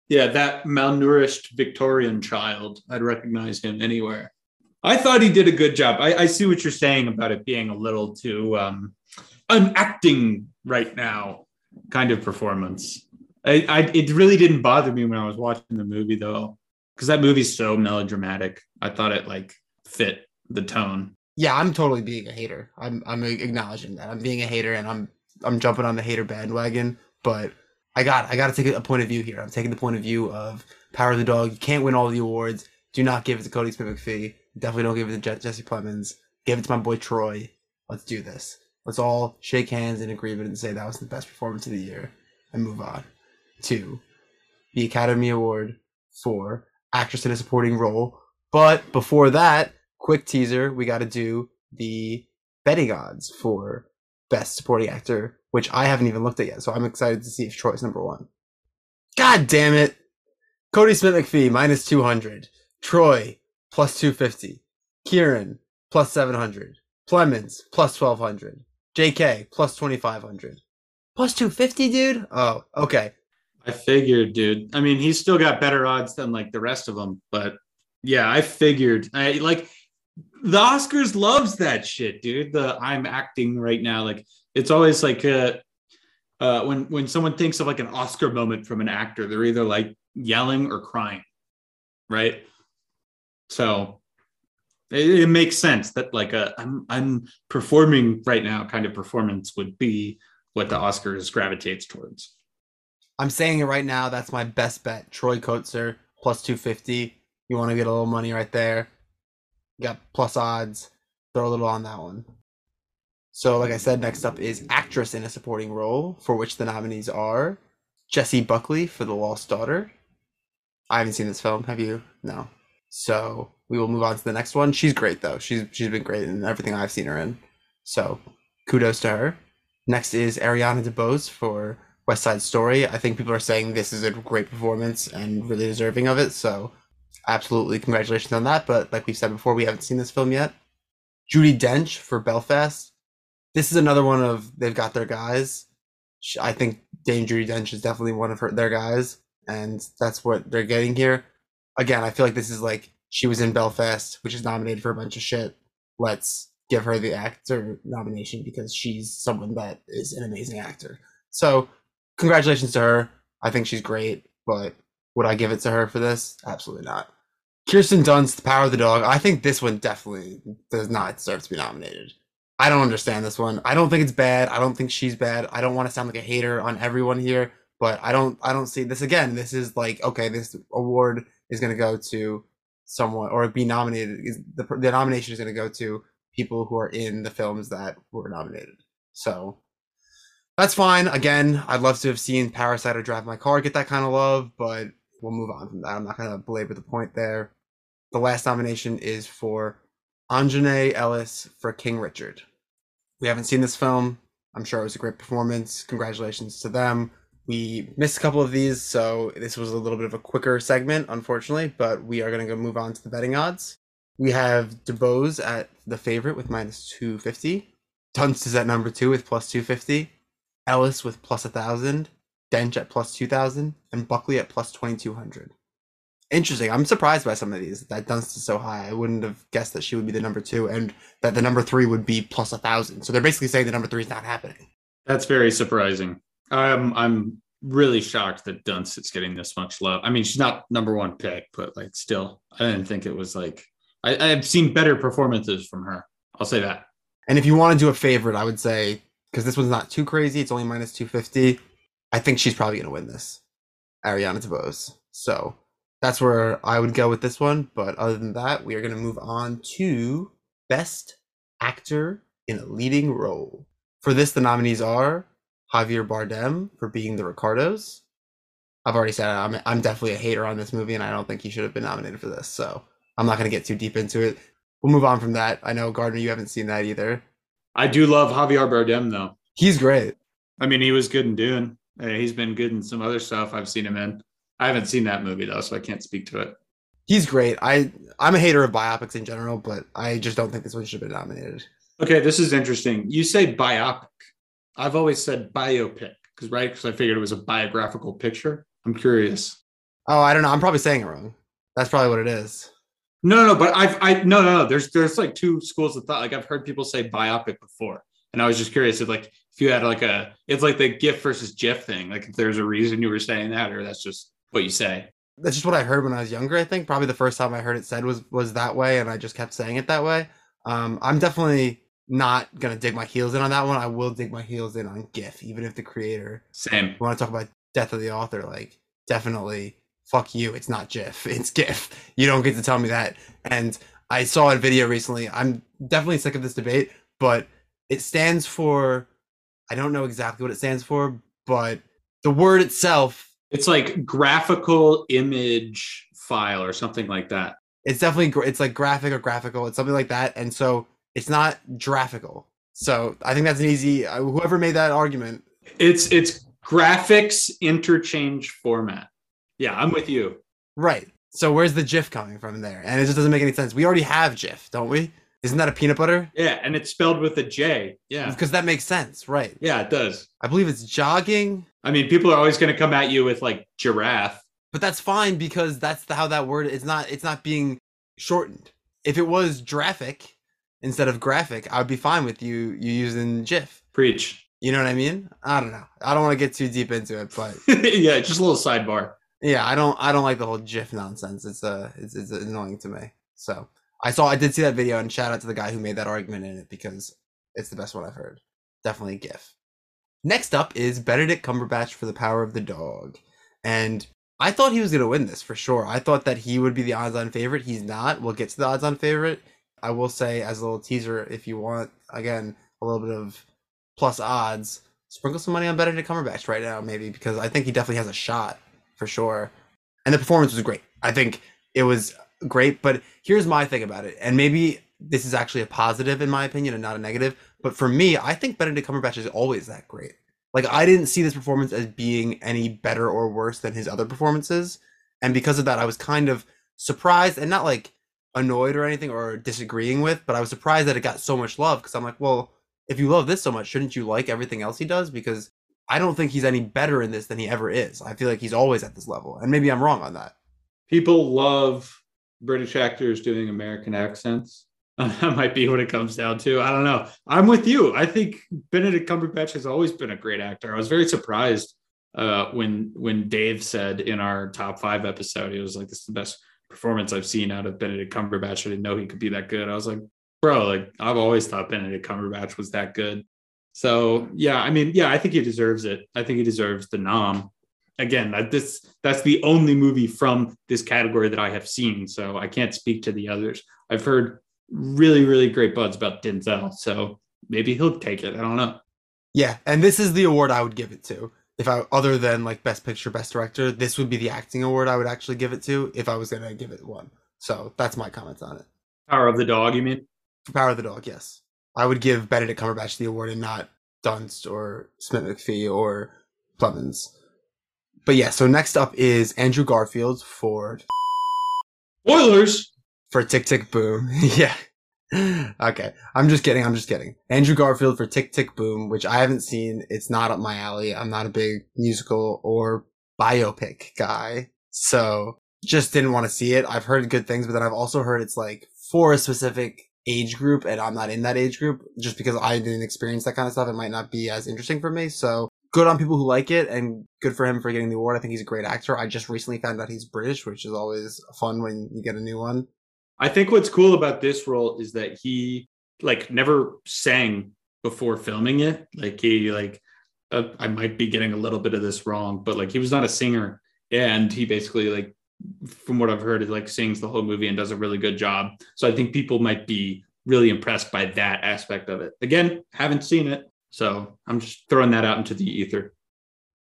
Speaker 8: Yeah, that malnourished Victorian child. I'd recognize him anywhere. I thought he did a good job. I, I see what you're saying about it being a little too um, an acting right now kind of performance. I, I it really didn't bother me when I was watching the movie though, because that movie's so melodramatic. I thought it like fit the tone.
Speaker 7: Yeah, I'm totally being a hater. I'm I'm acknowledging that I'm being a hater and I'm I'm jumping on the hater bandwagon. But I got I got to take a point of view here. I'm taking the point of view of Power of the Dog. You can't win all the awards. Do not give it to Kodi Smit-McPhee. Definitely don't give it to Jesse Plemons. Give it to my boy Troy. Let's do this. Let's all shake hands in agreement and say that was the best performance of the year and move on to the Academy Award for Actress in a Supporting Role. But before that, quick teaser, we got to do the betting odds for Best Supporting Actor, which I haven't even looked at yet. So I'm excited to see if Troy's number one. God damn it. Kodi Smit-McPhee, minus 200. Troy, plus 250. Ciarán, plus 700. Plemons plus 1200. JK plus 2500. Plus 250, dude? Oh, okay.
Speaker 8: I figured, dude. I mean, he's still got better odds than like the rest of them, but yeah, I figured. I like the Oscars loves that shit, dude. The I'm acting right now. Like it's always like uh, uh, when when someone thinks of like an Oscar moment from an actor, they're either like yelling or crying, right? So it, it makes sense that like a I'm I'm performing right now kind of performance would be what the Oscars gravitates towards.
Speaker 7: I'm saying it right now. That's my best bet. Troy Kotsur plus 250. You want to get a little money right there. You got plus odds. Throw a little on that one. So, like I said, next up is actress in a supporting role, for which the nominees are Jessie Buckley for The Lost Daughter. I haven't seen this film. Have you? No. So we will move on to the next one. She's great though. She's she's been great in everything I've seen her in. So kudos to her. Next is Ariana DeBose for West Side Story. I think people are saying this is a great performance and really deserving of it. So absolutely congratulations on that. But like we've said before, we haven't seen this film yet. Judi Dench for Belfast. This is another one of they've got their guys. I think Dame Judi Dench is definitely one of her their guys, and that's what they're getting here. Again, I feel like this is like she was in Belfast, which is nominated for a bunch of shit. Let's give her the actor nomination because she's someone that is an amazing actor. So, congratulations to her. I think she's great, but would I give it to her for this? Absolutely not. Kirsten Dunst, The Power of the Dog. I think this one definitely does not deserve to be nominated. I don't understand this one. I don't think it's bad. I don't think she's bad. I don't want to sound like a hater on everyone here, but I don't I don't see this again. This is like okay, this award is going to go to someone or be nominated. The the nomination is going to go to people who are in the films that were nominated. So that's fine. Again, I'd love to have seen Parasite or Drive My Car get that kind of love, but we'll move on from that. I'm not going to belabor the point there. The last nomination is for Aunjanue Ellis for King Richard. We haven't seen this film. I'm sure it was a great performance. Congratulations to them. We missed a couple of these, so this was a little bit of a quicker segment, unfortunately, but we are going to go move on to the betting odds. We have DeBose at the favorite with minus 250. Dunst is at number two with plus 250. Ellis with plus 1,000. Dench at plus 2,000. And Buckley at plus 2,200. Interesting. I'm surprised by some of these. That Dunst is so high. I wouldn't have guessed that she would be the number two and that the number three would be plus 1,000. So they're basically saying the number three is not happening.
Speaker 8: That's very surprising. I'm, I'm really shocked that Dunst is getting this much love. I mean, she's not number one pick, but like still, I didn't think it was like I, I've seen better performances from her. I'll say that.
Speaker 7: And if you want to do a favorite, I would say because this one's not too crazy, it's only minus two fifty. I think she's probably to win this, Ariana DeBose. So that's where I would go with this one. But other than that, we are to move on to best actor in a leading role. For this, the nominees are Javier Bardem for being the Ricardos. I've already said I'm I'm definitely a hater on this movie, and I don't think he should have been nominated for this. So I'm not going to get too deep into it. We'll move on from that. I know Gardner, you haven't seen that either.
Speaker 8: I do love Javier Bardem though.
Speaker 7: He's great.
Speaker 8: I mean, he was good in Dune. Uh, he's been good in some other stuff I've seen him in. I haven't seen that movie though, so I can't speak to it.
Speaker 7: He's great. I I'm a hater of biopics in general, but I just don't think this one should have been nominated.
Speaker 8: Okay, this is interesting. You say biopic. I've always said biopic because right because I figured it was a biographical picture. I'm curious.
Speaker 7: Oh, I don't know. I'm probably saying it wrong. That's probably what it is.
Speaker 8: No, no, no. but I've I no no no. There's there's like two schools of thought. Like I've heard people say biopic before, and I was just curious if like if you had like a it's like the GIF versus GIF thing. Like if there's a reason you were saying that, or that's just what you say.
Speaker 7: That's just what I heard when I was younger. I think probably the first time I heard it said was was that way, and I just kept saying it that way. Um, I'm definitely not gonna dig my heels in on that one. I will dig my heels in on GIF, even if the creator.
Speaker 8: Same.
Speaker 7: Want to talk about death of the author, like definitely fuck you. It's not GIF. (laughs) It's GIF. You don't get to tell me that. And I saw a video recently. I'm definitely sick of this debate, but it stands for I don't know exactly what it stands for, but the word itself.
Speaker 8: It's like graphical image file or something like that.
Speaker 7: It's definitely it's like graphic or graphical. It's something like that, and so it's not graphical. So I think that's an easy. Uh, whoever made that argument.
Speaker 8: It's it's graphics interchange format. Yeah, I'm with you.
Speaker 7: Right. So where's the GIF coming from there? And it just doesn't make any sense. We already have Jif, don't we? Isn't that a peanut butter?
Speaker 8: Yeah, and it's spelled with a J. Yeah.
Speaker 7: Because that makes sense, right?
Speaker 8: Yeah, it does.
Speaker 7: I believe it's jogging,
Speaker 8: I mean, people are always going to come at you with like giraffe.
Speaker 7: but that's fine because that's the, how that word it's not it's not being shortened. If it was graphic instead of graphic, I would be fine with you you using GIF.
Speaker 8: Preach.
Speaker 7: You know what I mean? I don't know. I don't want to get too deep into it, but (laughs)
Speaker 8: yeah, just a little sidebar.
Speaker 7: yeah, I don't I don't like the whole GIF nonsense. It's uh it's, it's annoying to me. So I saw I did see that video and shout out to the guy who made that argument in it because it's the best one I've heard. Definitely GIF. Next up is Benedict Cumberbatch for the Power of the Dog, and I thought he was gonna win this for sure. I thought that he would be the odds-on favorite. He's not. We'll get to the odds-on favorite. I will say as a little teaser, if you want again a little bit of plus odds, sprinkle some money on Benedict Cumberbatch right now, maybe because I think he definitely has a shot for sure. And the performance was great. I think it was great. But here's my thing about it, and maybe this is actually a positive in my opinion and not a negative. But for me, I think Benedict Cumberbatch is always that great. Like I didn't see this performance as being any better or worse than his other performances, and because of that, I was kind of surprised and not like annoyed or anything or disagreeing with, but I was surprised that it got so much love because I'm like, well, if you love this so much, shouldn't you like everything else he does? Because I don't think he's any better in this than he ever is. I feel like he's always at this level, and maybe I'm wrong on that.
Speaker 8: People love British actors doing American accents. (laughs) that might be what it comes down to. I don't know. I'm with you. I think Benedict Cumberbatch has always been a great actor. I was very surprised uh, when when Dave said in our top five episode, he was like, "This is the best performance I've seen out of Benedict Cumberbatch." I didn't know he could be that good. I was like, "Bro, like I've always thought Benedict Cumberbatch was that good." So yeah, I mean, yeah, I think he deserves it. I think he deserves the nom. Again, that this that's the only movie from this category that I have seen, so I can't speak to the others. I've heard really, really great buds about Denzel, so maybe he'll take it. I don't know.
Speaker 7: Yeah, and this is the award I would give it to. If I other than like best picture, best director, this would be the acting award I would actually give it to if I was gonna give it one. So that's my comments on it.
Speaker 8: Power of the Dog, you mean?
Speaker 7: For Power of the Dog, yes. I would give Benedict Cumberbatch the award and not Dunst or Smit-McPhee or Plemons. But yeah, so next up is Andrew Garfield for
Speaker 8: Spoilers.
Speaker 7: for Tick Tick Boom. (laughs) yeah. (laughs) Okay. I'm just kidding. I'm just kidding. Andrew Garfield for Tick Tick Boom, which I haven't seen. It's not up my alley. I'm not a big musical or biopic guy. So just didn't want to see it. I've heard good things, but then I've also heard it's like for a specific age group and I'm not in that age group just because I didn't experience that kind of stuff. It might not be as interesting for me. So good on people who like it and good for him for getting the award. I think he's a great actor. I just recently found out he's British, which is always fun when you get a new one.
Speaker 8: I think what's cool about this role is that he like never sang before filming it. Like he like uh, I might be getting a little bit of this wrong, but like he was not a singer, and he basically like from what I've heard, is like sings the whole movie and does a really good job. So I think people might be really impressed by that aspect of it. Again, haven't seen it, so I'm just throwing that out into the ether.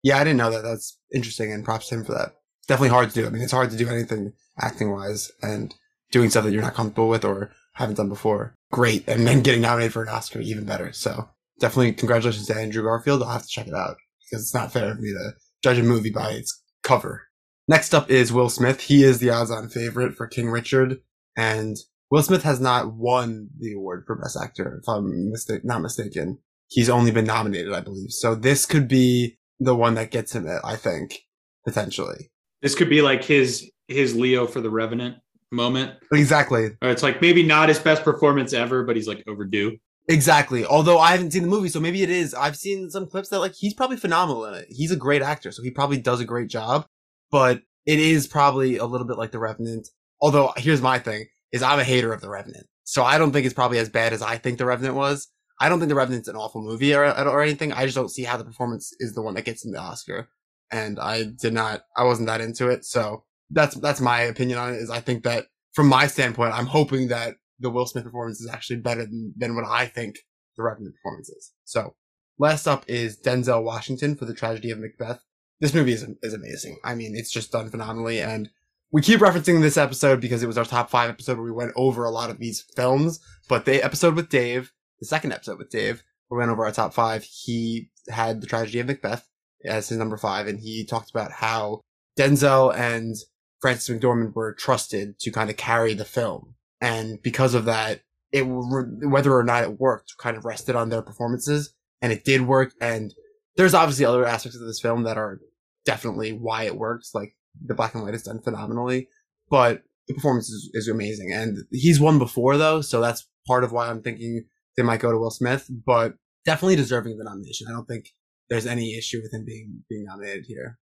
Speaker 7: Yeah, I didn't know that. That's interesting, and props to him for that. It's definitely hard to do. I mean, it's hard to do anything acting wise, and doing stuff that you're not comfortable with or haven't done before. Great, and then getting nominated for an Oscar, even better. So definitely congratulations to Andrew Garfield. I'll have to check it out because it's not fair for me to judge a movie by its cover. Next up is Will Smith. He is the odds-on favorite for King Richard, and Will Smith has not won the award for Best Actor, if I'm mistake, not mistaken. He's only been nominated, I believe. So this could be the one that gets him it, I think, potentially.
Speaker 8: This could be like his his Leo for the Revenant moment.
Speaker 7: Exactly.
Speaker 8: Or it's like maybe not his best performance ever, but he's like overdue.
Speaker 7: Exactly. Although I haven't seen the movie, so maybe it is. I've seen some clips that like he's probably phenomenal in it. He's a great actor, so he probably does a great job. But it is probably a little bit like The Revenant. Although here's my thing: is I'm a hater of The Revenant, so I don't think it's probably as bad as I think The Revenant was. I don't think The Revenant's an awful movie or, or anything. I just don't see how the performance is the one that gets him the Oscar, and I did not. I wasn't that into it, so that's that's my opinion on it. Is I think that from my standpoint, I'm hoping that the Will Smith performance is actually better than, than what I think the Revenant performance is. So, last up is Denzel Washington for the Tragedy of Macbeth. This movie is, is amazing. I mean, it's just done phenomenally, and we keep referencing this episode because it was our top five episode where we went over a lot of these films. But the episode with Dave, the second episode with Dave, we went over our top five, he had the Tragedy of Macbeth as his number five, and he talked about how Denzel and Frances McDormand were trusted to kind of carry the film. And because of that, it whether or not it worked kind of rested on their performances, and it did work. And there's obviously other aspects of this film that are definitely why it works. Like the black and white is done phenomenally, but the performance is, is amazing. And he's won before though, so that's part of why I'm thinking they might go to Will Smith, but definitely deserving of the nomination. I don't think there's any issue with him being being nominated here.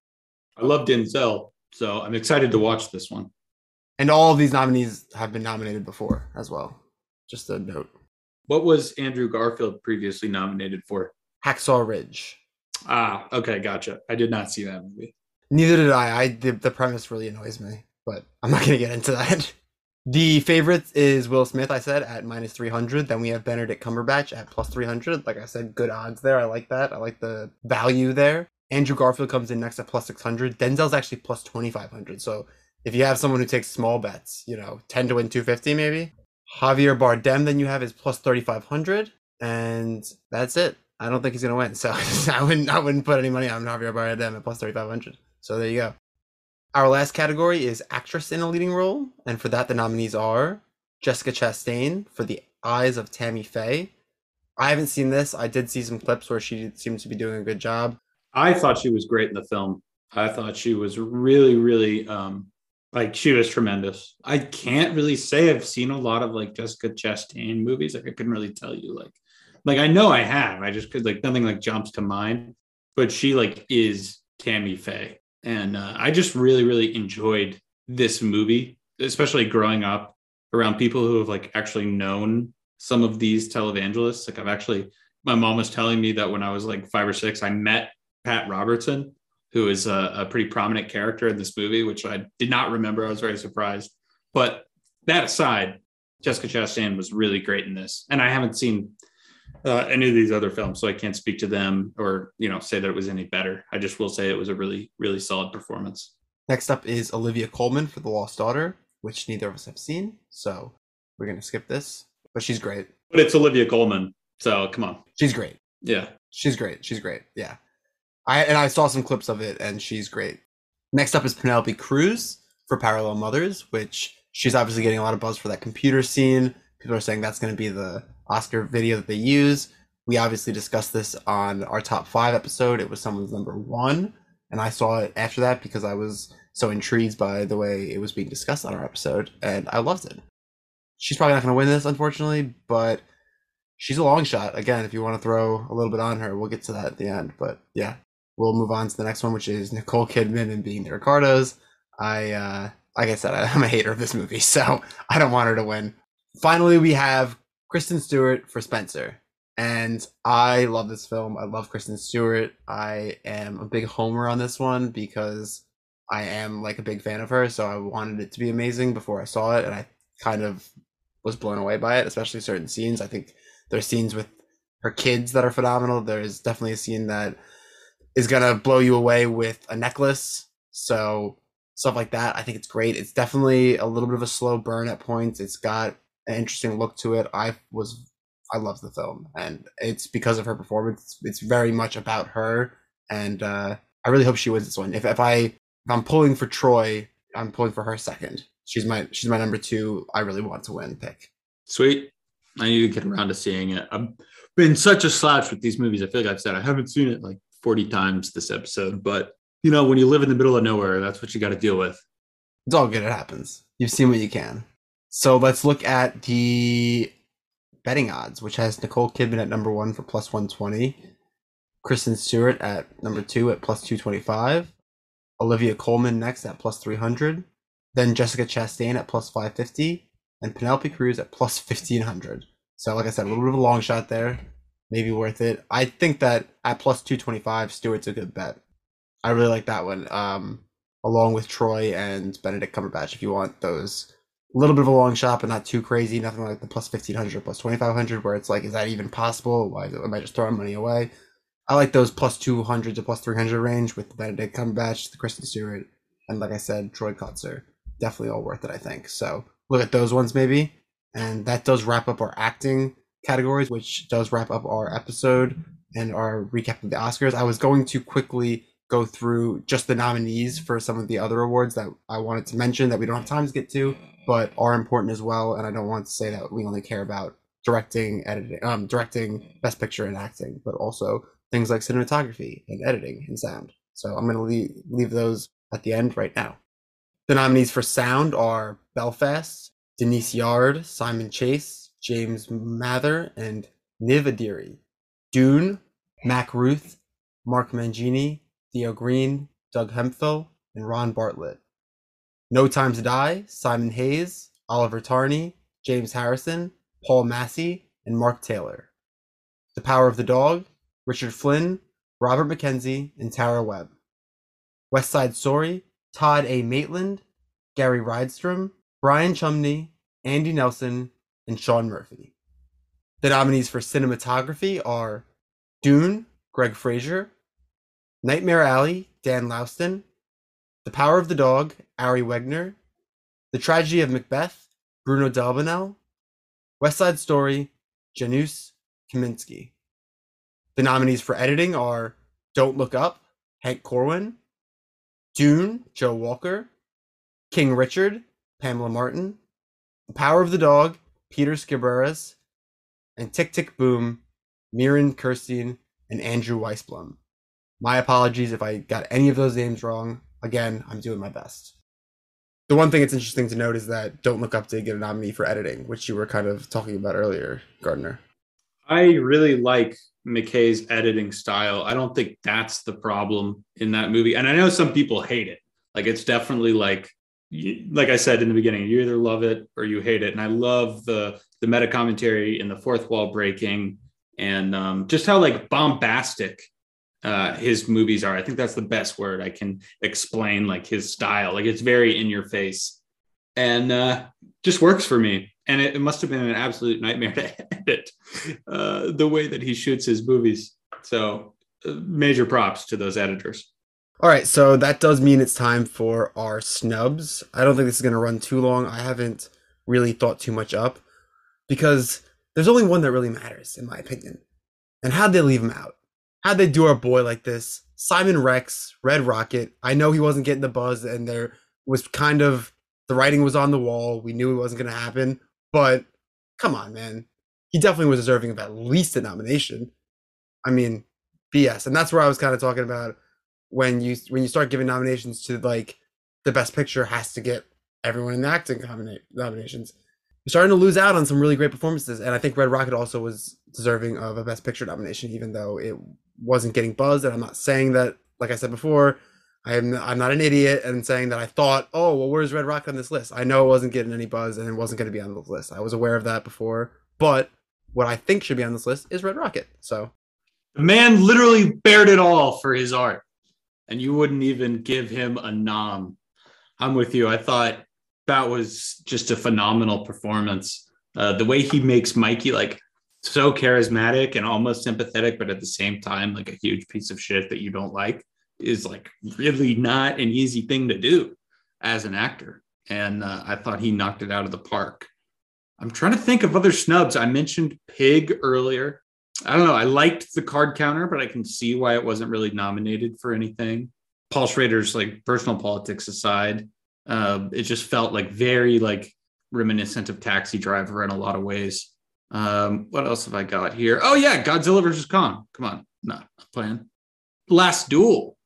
Speaker 8: I love Denzel, so I'm excited to watch this one.
Speaker 7: And all of these nominees have been nominated before as well. Just a note.
Speaker 8: What was Andrew Garfield previously nominated for?
Speaker 7: Hacksaw Ridge.
Speaker 8: Ah, okay, gotcha. I did not see that movie.
Speaker 7: Neither did I. I the, the premise really annoys me, but I'm not going to get into that. (laughs) The favorite is Will Smith, I said, at minus 300. Then we have Benedict Cumberbatch at plus 300. Like I said, good odds there. I like that. I like the value there. Andrew Garfield comes in next at plus 600. Denzel's actually plus 2500. So if you have someone who takes small bets, you know, 10 to win 250 maybe. Javier Bardem, then you have is plus 3500. And that's it. I don't think he's going to win. So (laughs) I wouldn't, I wouldn't put any money on Javier Bardem at plus 3500. So there you go. Our last category is actress in a leading role, and for that the nominees are Jessica Chastain for The Eyes of Tammy Faye. I haven't seen this. I did see some clips where she seems to be doing a good job.
Speaker 8: I thought she was great in the film. I thought she was really, really um like she was tremendous. I can't really say I've seen a lot of like Jessica Chastain movies. Like I couldn't really tell you like like I know I have. I just could like nothing like jumps to mind. But she like is Tammy Faye. And uh, I just really, really enjoyed this movie, especially growing up around people who have like actually known some of these televangelists. Like I've actually, my mom was telling me that when I was like five or six, I met Pat Robertson, who is a, a pretty prominent character in this movie, which I did not remember. I was very surprised. But that aside, Jessica Chastain was really great in this. And I haven't seen uh, any of these other films, so I can't speak to them or you know say that it was any better. I just will say it was a really really solid performance.
Speaker 7: Next up is Olivia Colman for The Lost Daughter, which neither of us have seen, so we're gonna skip this. But she's great.
Speaker 8: But it's Olivia Colman, so come on.
Speaker 7: She's great.
Speaker 8: Yeah,
Speaker 7: she's great. She's great. Yeah, I and I saw some clips of it, and she's great. Next up is Penelope Cruz for Parallel Mothers, which she's obviously getting a lot of buzz for that computer scene. People are saying that's going to be the Oscar video that they use. We obviously discussed this on our top five episode. It was someone's number one, and I saw it after that because I was so intrigued by the way it was being discussed on our episode, and I loved it. She's probably not going to win this, unfortunately, but she's a long shot. Again, if you want to throw a little bit on her, we'll get to that at the end. But yeah, we'll move on to the next one, which is Nicole Kidman and Being the Ricardos. I, uh, like I said, (laughs) I'm a hater of this movie, so I don't want her to win. Finally, we have Kristen Stewart for Spencer. And I love this film. I love Kristen Stewart. I am a big homer on this one because I am like a big fan of her. So I wanted it to be amazing before I saw it. And I kind of was blown away by it, especially certain scenes. I think there's scenes with her kids that are phenomenal. There's definitely a scene that is to blow you away with a necklace. So stuff like that. I think it's great. It's definitely a little bit of a slow burn at points. It's got an interesting look to it. I was I love the film, and it's because of her performance. It's very much about her, and uh, I really hope she wins this one. If if I if I'm pulling for Troy, I'm pulling for her second. She's my she's my number two. I really want to win pick.
Speaker 8: Sweet. I need to get around to seeing it. I've been such a slouch with these movies. I feel like I've said I haven't seen it like 40 times this episode, but you know, when you live in the middle of nowhere, that's what you got to deal with.
Speaker 7: It's all good. It happens. You've seen what you can. So let's look at the betting odds, which has Nicole Kidman at number one for plus 120, Kristen Stewart at number two at plus 225, Olivia Colman next at plus 300, then Jessica Chastain at plus 550, and Penelope Cruz at plus 1500. So, like I said, a little bit of a long shot there. Maybe worth it. I think that at plus 225, Stewart's a good bet. I really like that one. Um, along with Troy and Benedict Cumberbatch, if you want those a little bit of a long shot, but not too crazy. Nothing like the plus 1500 or plus 2500, where it's like, is that even possible? Why am I just throwing money away? I like those plus 200 to plus 300 range with Benedict Cumberbatch, the Kristen Stewart, and like I said, Troy Kotsur. Definitely all worth it, I think. So look at those ones maybe. And that does wrap up our acting categories, which does wrap up our episode and our recap of the Oscars. I was going to quickly go through just the nominees for some of the other awards that I wanted to mention that we don't have time to get to but are important as well. And I don't want to say that we only care about directing, editing, um, directing, best picture and acting, but also things like cinematography and editing and sound. So I'm gonna leave leave those at the end right now. The nominees for sound are Belfast, Denise Yarde, Simon Chase, James Mather, and Niv Adiri. Dune, Mac Ruth, Mark Mangini, Theo Green, Doug Hemphill, and Ron Bartlett. No Time to Die, Simon Hayes, Oliver Tarney, James Harrison, Paul Massey, and Mark Taylor. The Power of the Dog, Richard Flynn, Robert McKenzie, and Tara Webb. West Side Story, Todd A. Maitland, Gary Rydstrom, Brian Chumney, Andy Nelson, and Sean Murphy. The nominees for cinematography are Dune, Greig Fraser, Nightmare Alley, Dan Laustsen, The Power of the Dog, Ari Wegner, The Tragedy of Macbeth, Bruno Delbonnel, West Side Story, Janusz Kaminski. The nominees for editing are Don't Look Up, Hank Corwin, Dune, Joe Walker, King Richard, Pamela Martin, The Power of the Dog, Peter Sciberras, and Tick Tick Boom, Myron Kerstein, and Andrew Weisblum. My apologies if I got any of those names wrong. Again, I'm doing my best. The one thing that's interesting to note is that Don't Look Up did get a nominee for editing, which you were kind of talking about earlier, Gardner.
Speaker 8: I really like McKay's editing style. I don't think that's the problem in that movie. And I know some people hate it. Like it's definitely like like I said in the beginning, you either love it or you hate it. And I love the the meta commentary and the fourth wall breaking and um, just how like bombastic uh, his movies are. I think that's the best word I can explain like his style. Like it's very in your face and uh, just works for me. And it, it must have been an absolute nightmare (laughs) to edit uh, the way that he shoots his movies. So uh, major props to those editors.
Speaker 7: All right, so that does mean it's time for our snubs. I don't think this is going to run too long. I haven't really thought too much up because there's only one that really matters, in my opinion. And how'd they leave him out? How'd they do our boy like this? Simon Rex, Red Rocket. I know he wasn't getting the buzz, and there was kind of the writing was on the wall. We knew it wasn't going to happen, but come on, man. He definitely was deserving of at least a nomination. I mean, BS. And that's where I was kind of talking about when you when you start giving nominations to like the best picture has to get everyone in the acting nominations. You're starting to lose out on some really great performances, and I think Red Rocket also was deserving of a Best Picture nomination, even though it wasn't getting buzzed. And I'm not saying that, like I said before, I'm I'm not an idiot and saying that I thought, oh well, where's Red Rocket on this list? I know it wasn't getting any buzz and it wasn't going to be on the list. I was aware of that before, but what I think should be on this list is Red Rocket. So
Speaker 8: the man literally bared it all for his art and you wouldn't even give him a nom. I'm with you. I thought that was just a phenomenal performance. Uh, the way he makes Mikey like so charismatic and almost sympathetic, but at the same time, like a huge piece of shit that you don't like is like really not an easy thing to do as an actor. And uh, I thought he knocked it out of the park. I'm trying to think of other snubs. I mentioned Pig earlier. I don't know. I liked the card counter, but I can see why it wasn't really nominated for anything. Paul Schrader's like personal politics aside, uh, it just felt like very like reminiscent of Taxi Driver in a lot of ways. Um, what else have I got here? Oh yeah, Godzilla versus Kong. Come on, not playing. Last Duel,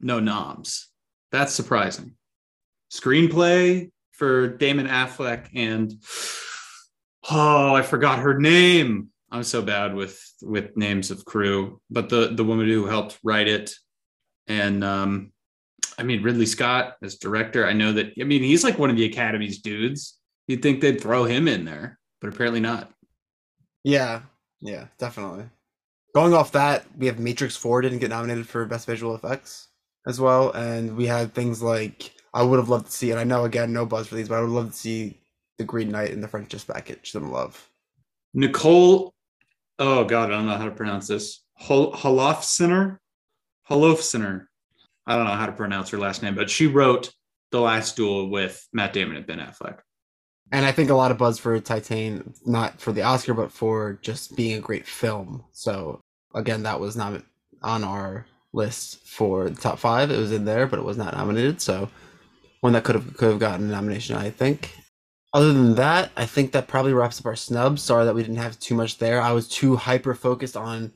Speaker 8: no noms. That's surprising. Screenplay for Damon Affleck and (sighs) oh, I forgot her name. I'm so bad with with names of crew, but the the woman who helped write it, and um, I mean Ridley Scott as director. I know that. I mean he's like one of the Academy's dudes. You'd think they'd throw him in there, but apparently not.
Speaker 7: Yeah, yeah, definitely. Going off that, we have Matrix Four didn't get nominated for Best Visual Effects as well, and we had things like I would have loved to see, and I know again no buzz for these, but I would love to see the Green Knight and the French Dispatch. Some love.
Speaker 8: Nicole oh god, I don't know how to pronounce this. Hol- Holofcener, Holofcener. I don't know how to pronounce her last name, but she wrote The Last Duel with Matt Damon and Ben Affleck.
Speaker 7: And I think a lot of buzz for Titane, not for the Oscar, but for just being a great film. So again, that was not on our list for the top five. It was in there, but it was not nominated. So one that could have could have gotten a nomination, I think. Other than that, I think that probably wraps up our snubs. Sorry that we didn't have too much there. I was too hyper focused on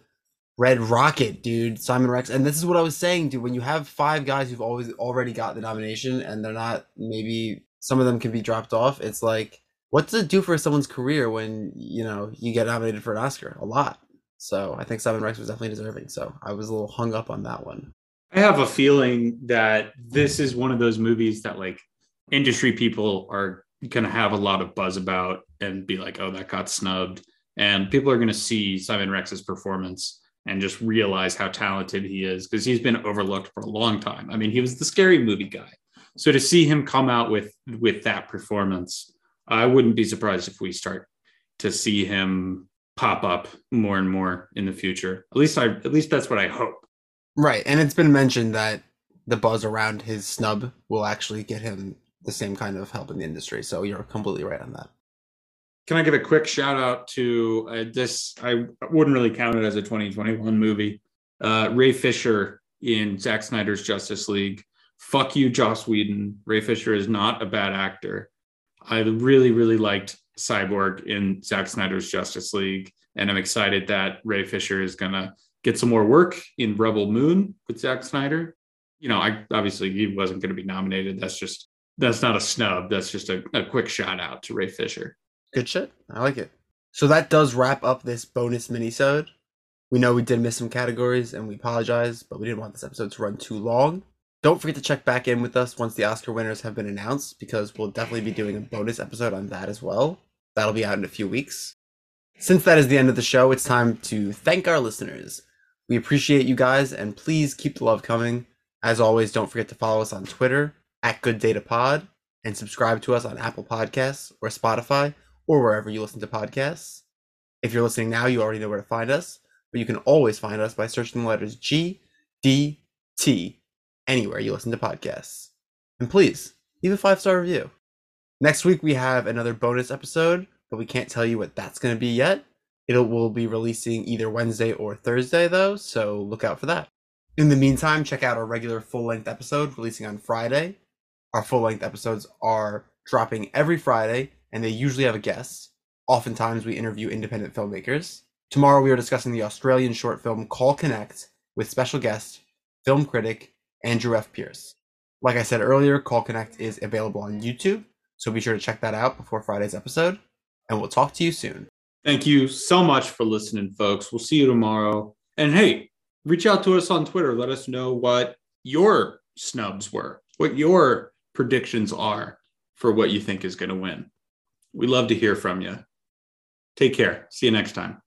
Speaker 7: Red Rocket, dude, Simon Rex. And this is what I was saying, dude. When you have five guys who've always already got the nomination and they're not maybe some of them can be dropped off, it's like what does it do for someone's career when, you know, you get nominated for an Oscar? A lot. So I think Simon Rex was definitely deserving. So I was a little hung up on that one.
Speaker 8: I have a feeling that this is one of those movies that like industry people are going to have a lot of buzz about and be like, oh, that got snubbed. And people are going to see Simon Rex's performance and just realize how talented he is because he's been overlooked for a long time. I mean, he was the scary movie guy. So to see him come out with with that performance, I wouldn't be surprised if we start to see him pop up more and more in the future. At least I at least that's what I hope.
Speaker 7: Right. And it's been mentioned that the buzz around his snub will actually get him the same kind of help in the industry. So you're completely right on that.
Speaker 8: Can I give a quick shout out to uh, this? I wouldn't really count it as a 2021 movie. Uh, Ray Fisher in Zack Snyder's Justice League. Fuck you, Joss Whedon. Ray Fisher is not a bad actor. I really, really liked Cyborg in Zack Snyder's Justice League, and I'm excited that Ray Fisher is gonna get some more work in Rebel Moon with Zack Snyder. You know, I obviously he wasn't going to be nominated. That's just that's not a snub. That's just a, a quick shout out to Ray Fisher.
Speaker 7: Good shit. I like it. So that does wrap up this bonus minisode. We know we did miss some categories and we apologize, but we didn't want this episode to run too long. Don't forget to check back in with us once the Oscar winners have been announced because we'll definitely be doing a bonus episode on that as well. That'll be out in a few weeks. Since that is the end of the show, it's time to thank our listeners. We appreciate you guys and please keep the love coming. As always, don't forget to follow us on Twitter at Good Data Pod and subscribe to us on Apple Podcasts or Spotify or wherever you listen to podcasts. If you're listening now, you already know where to find us, but you can always find us by searching the letters G, D, T anywhere you listen to podcasts. And please leave a five star review. Next week, we have another bonus episode, but we can't tell you what that's going to be yet. It will be releasing either Wednesday or Thursday, though, so look out for that. In the meantime, check out our regular full length episode releasing on Friday. Our full length episodes are dropping every Friday, and they usually have a guest. Oftentimes, we interview independent filmmakers. Tomorrow, we are discussing the Australian short film Call Connect with special guest, film critic Andrew F. Pierce. Like I said earlier, Call Connect is available on YouTube, so be sure to check that out before Friday's episode, and we'll talk to you soon.
Speaker 8: Thank you so much for listening, folks. We'll see you tomorrow. And hey, reach out to us on Twitter. Let us know what your snubs were, what your predictions are for what you think is going to win. We love to hear from you. Take care. See you next time.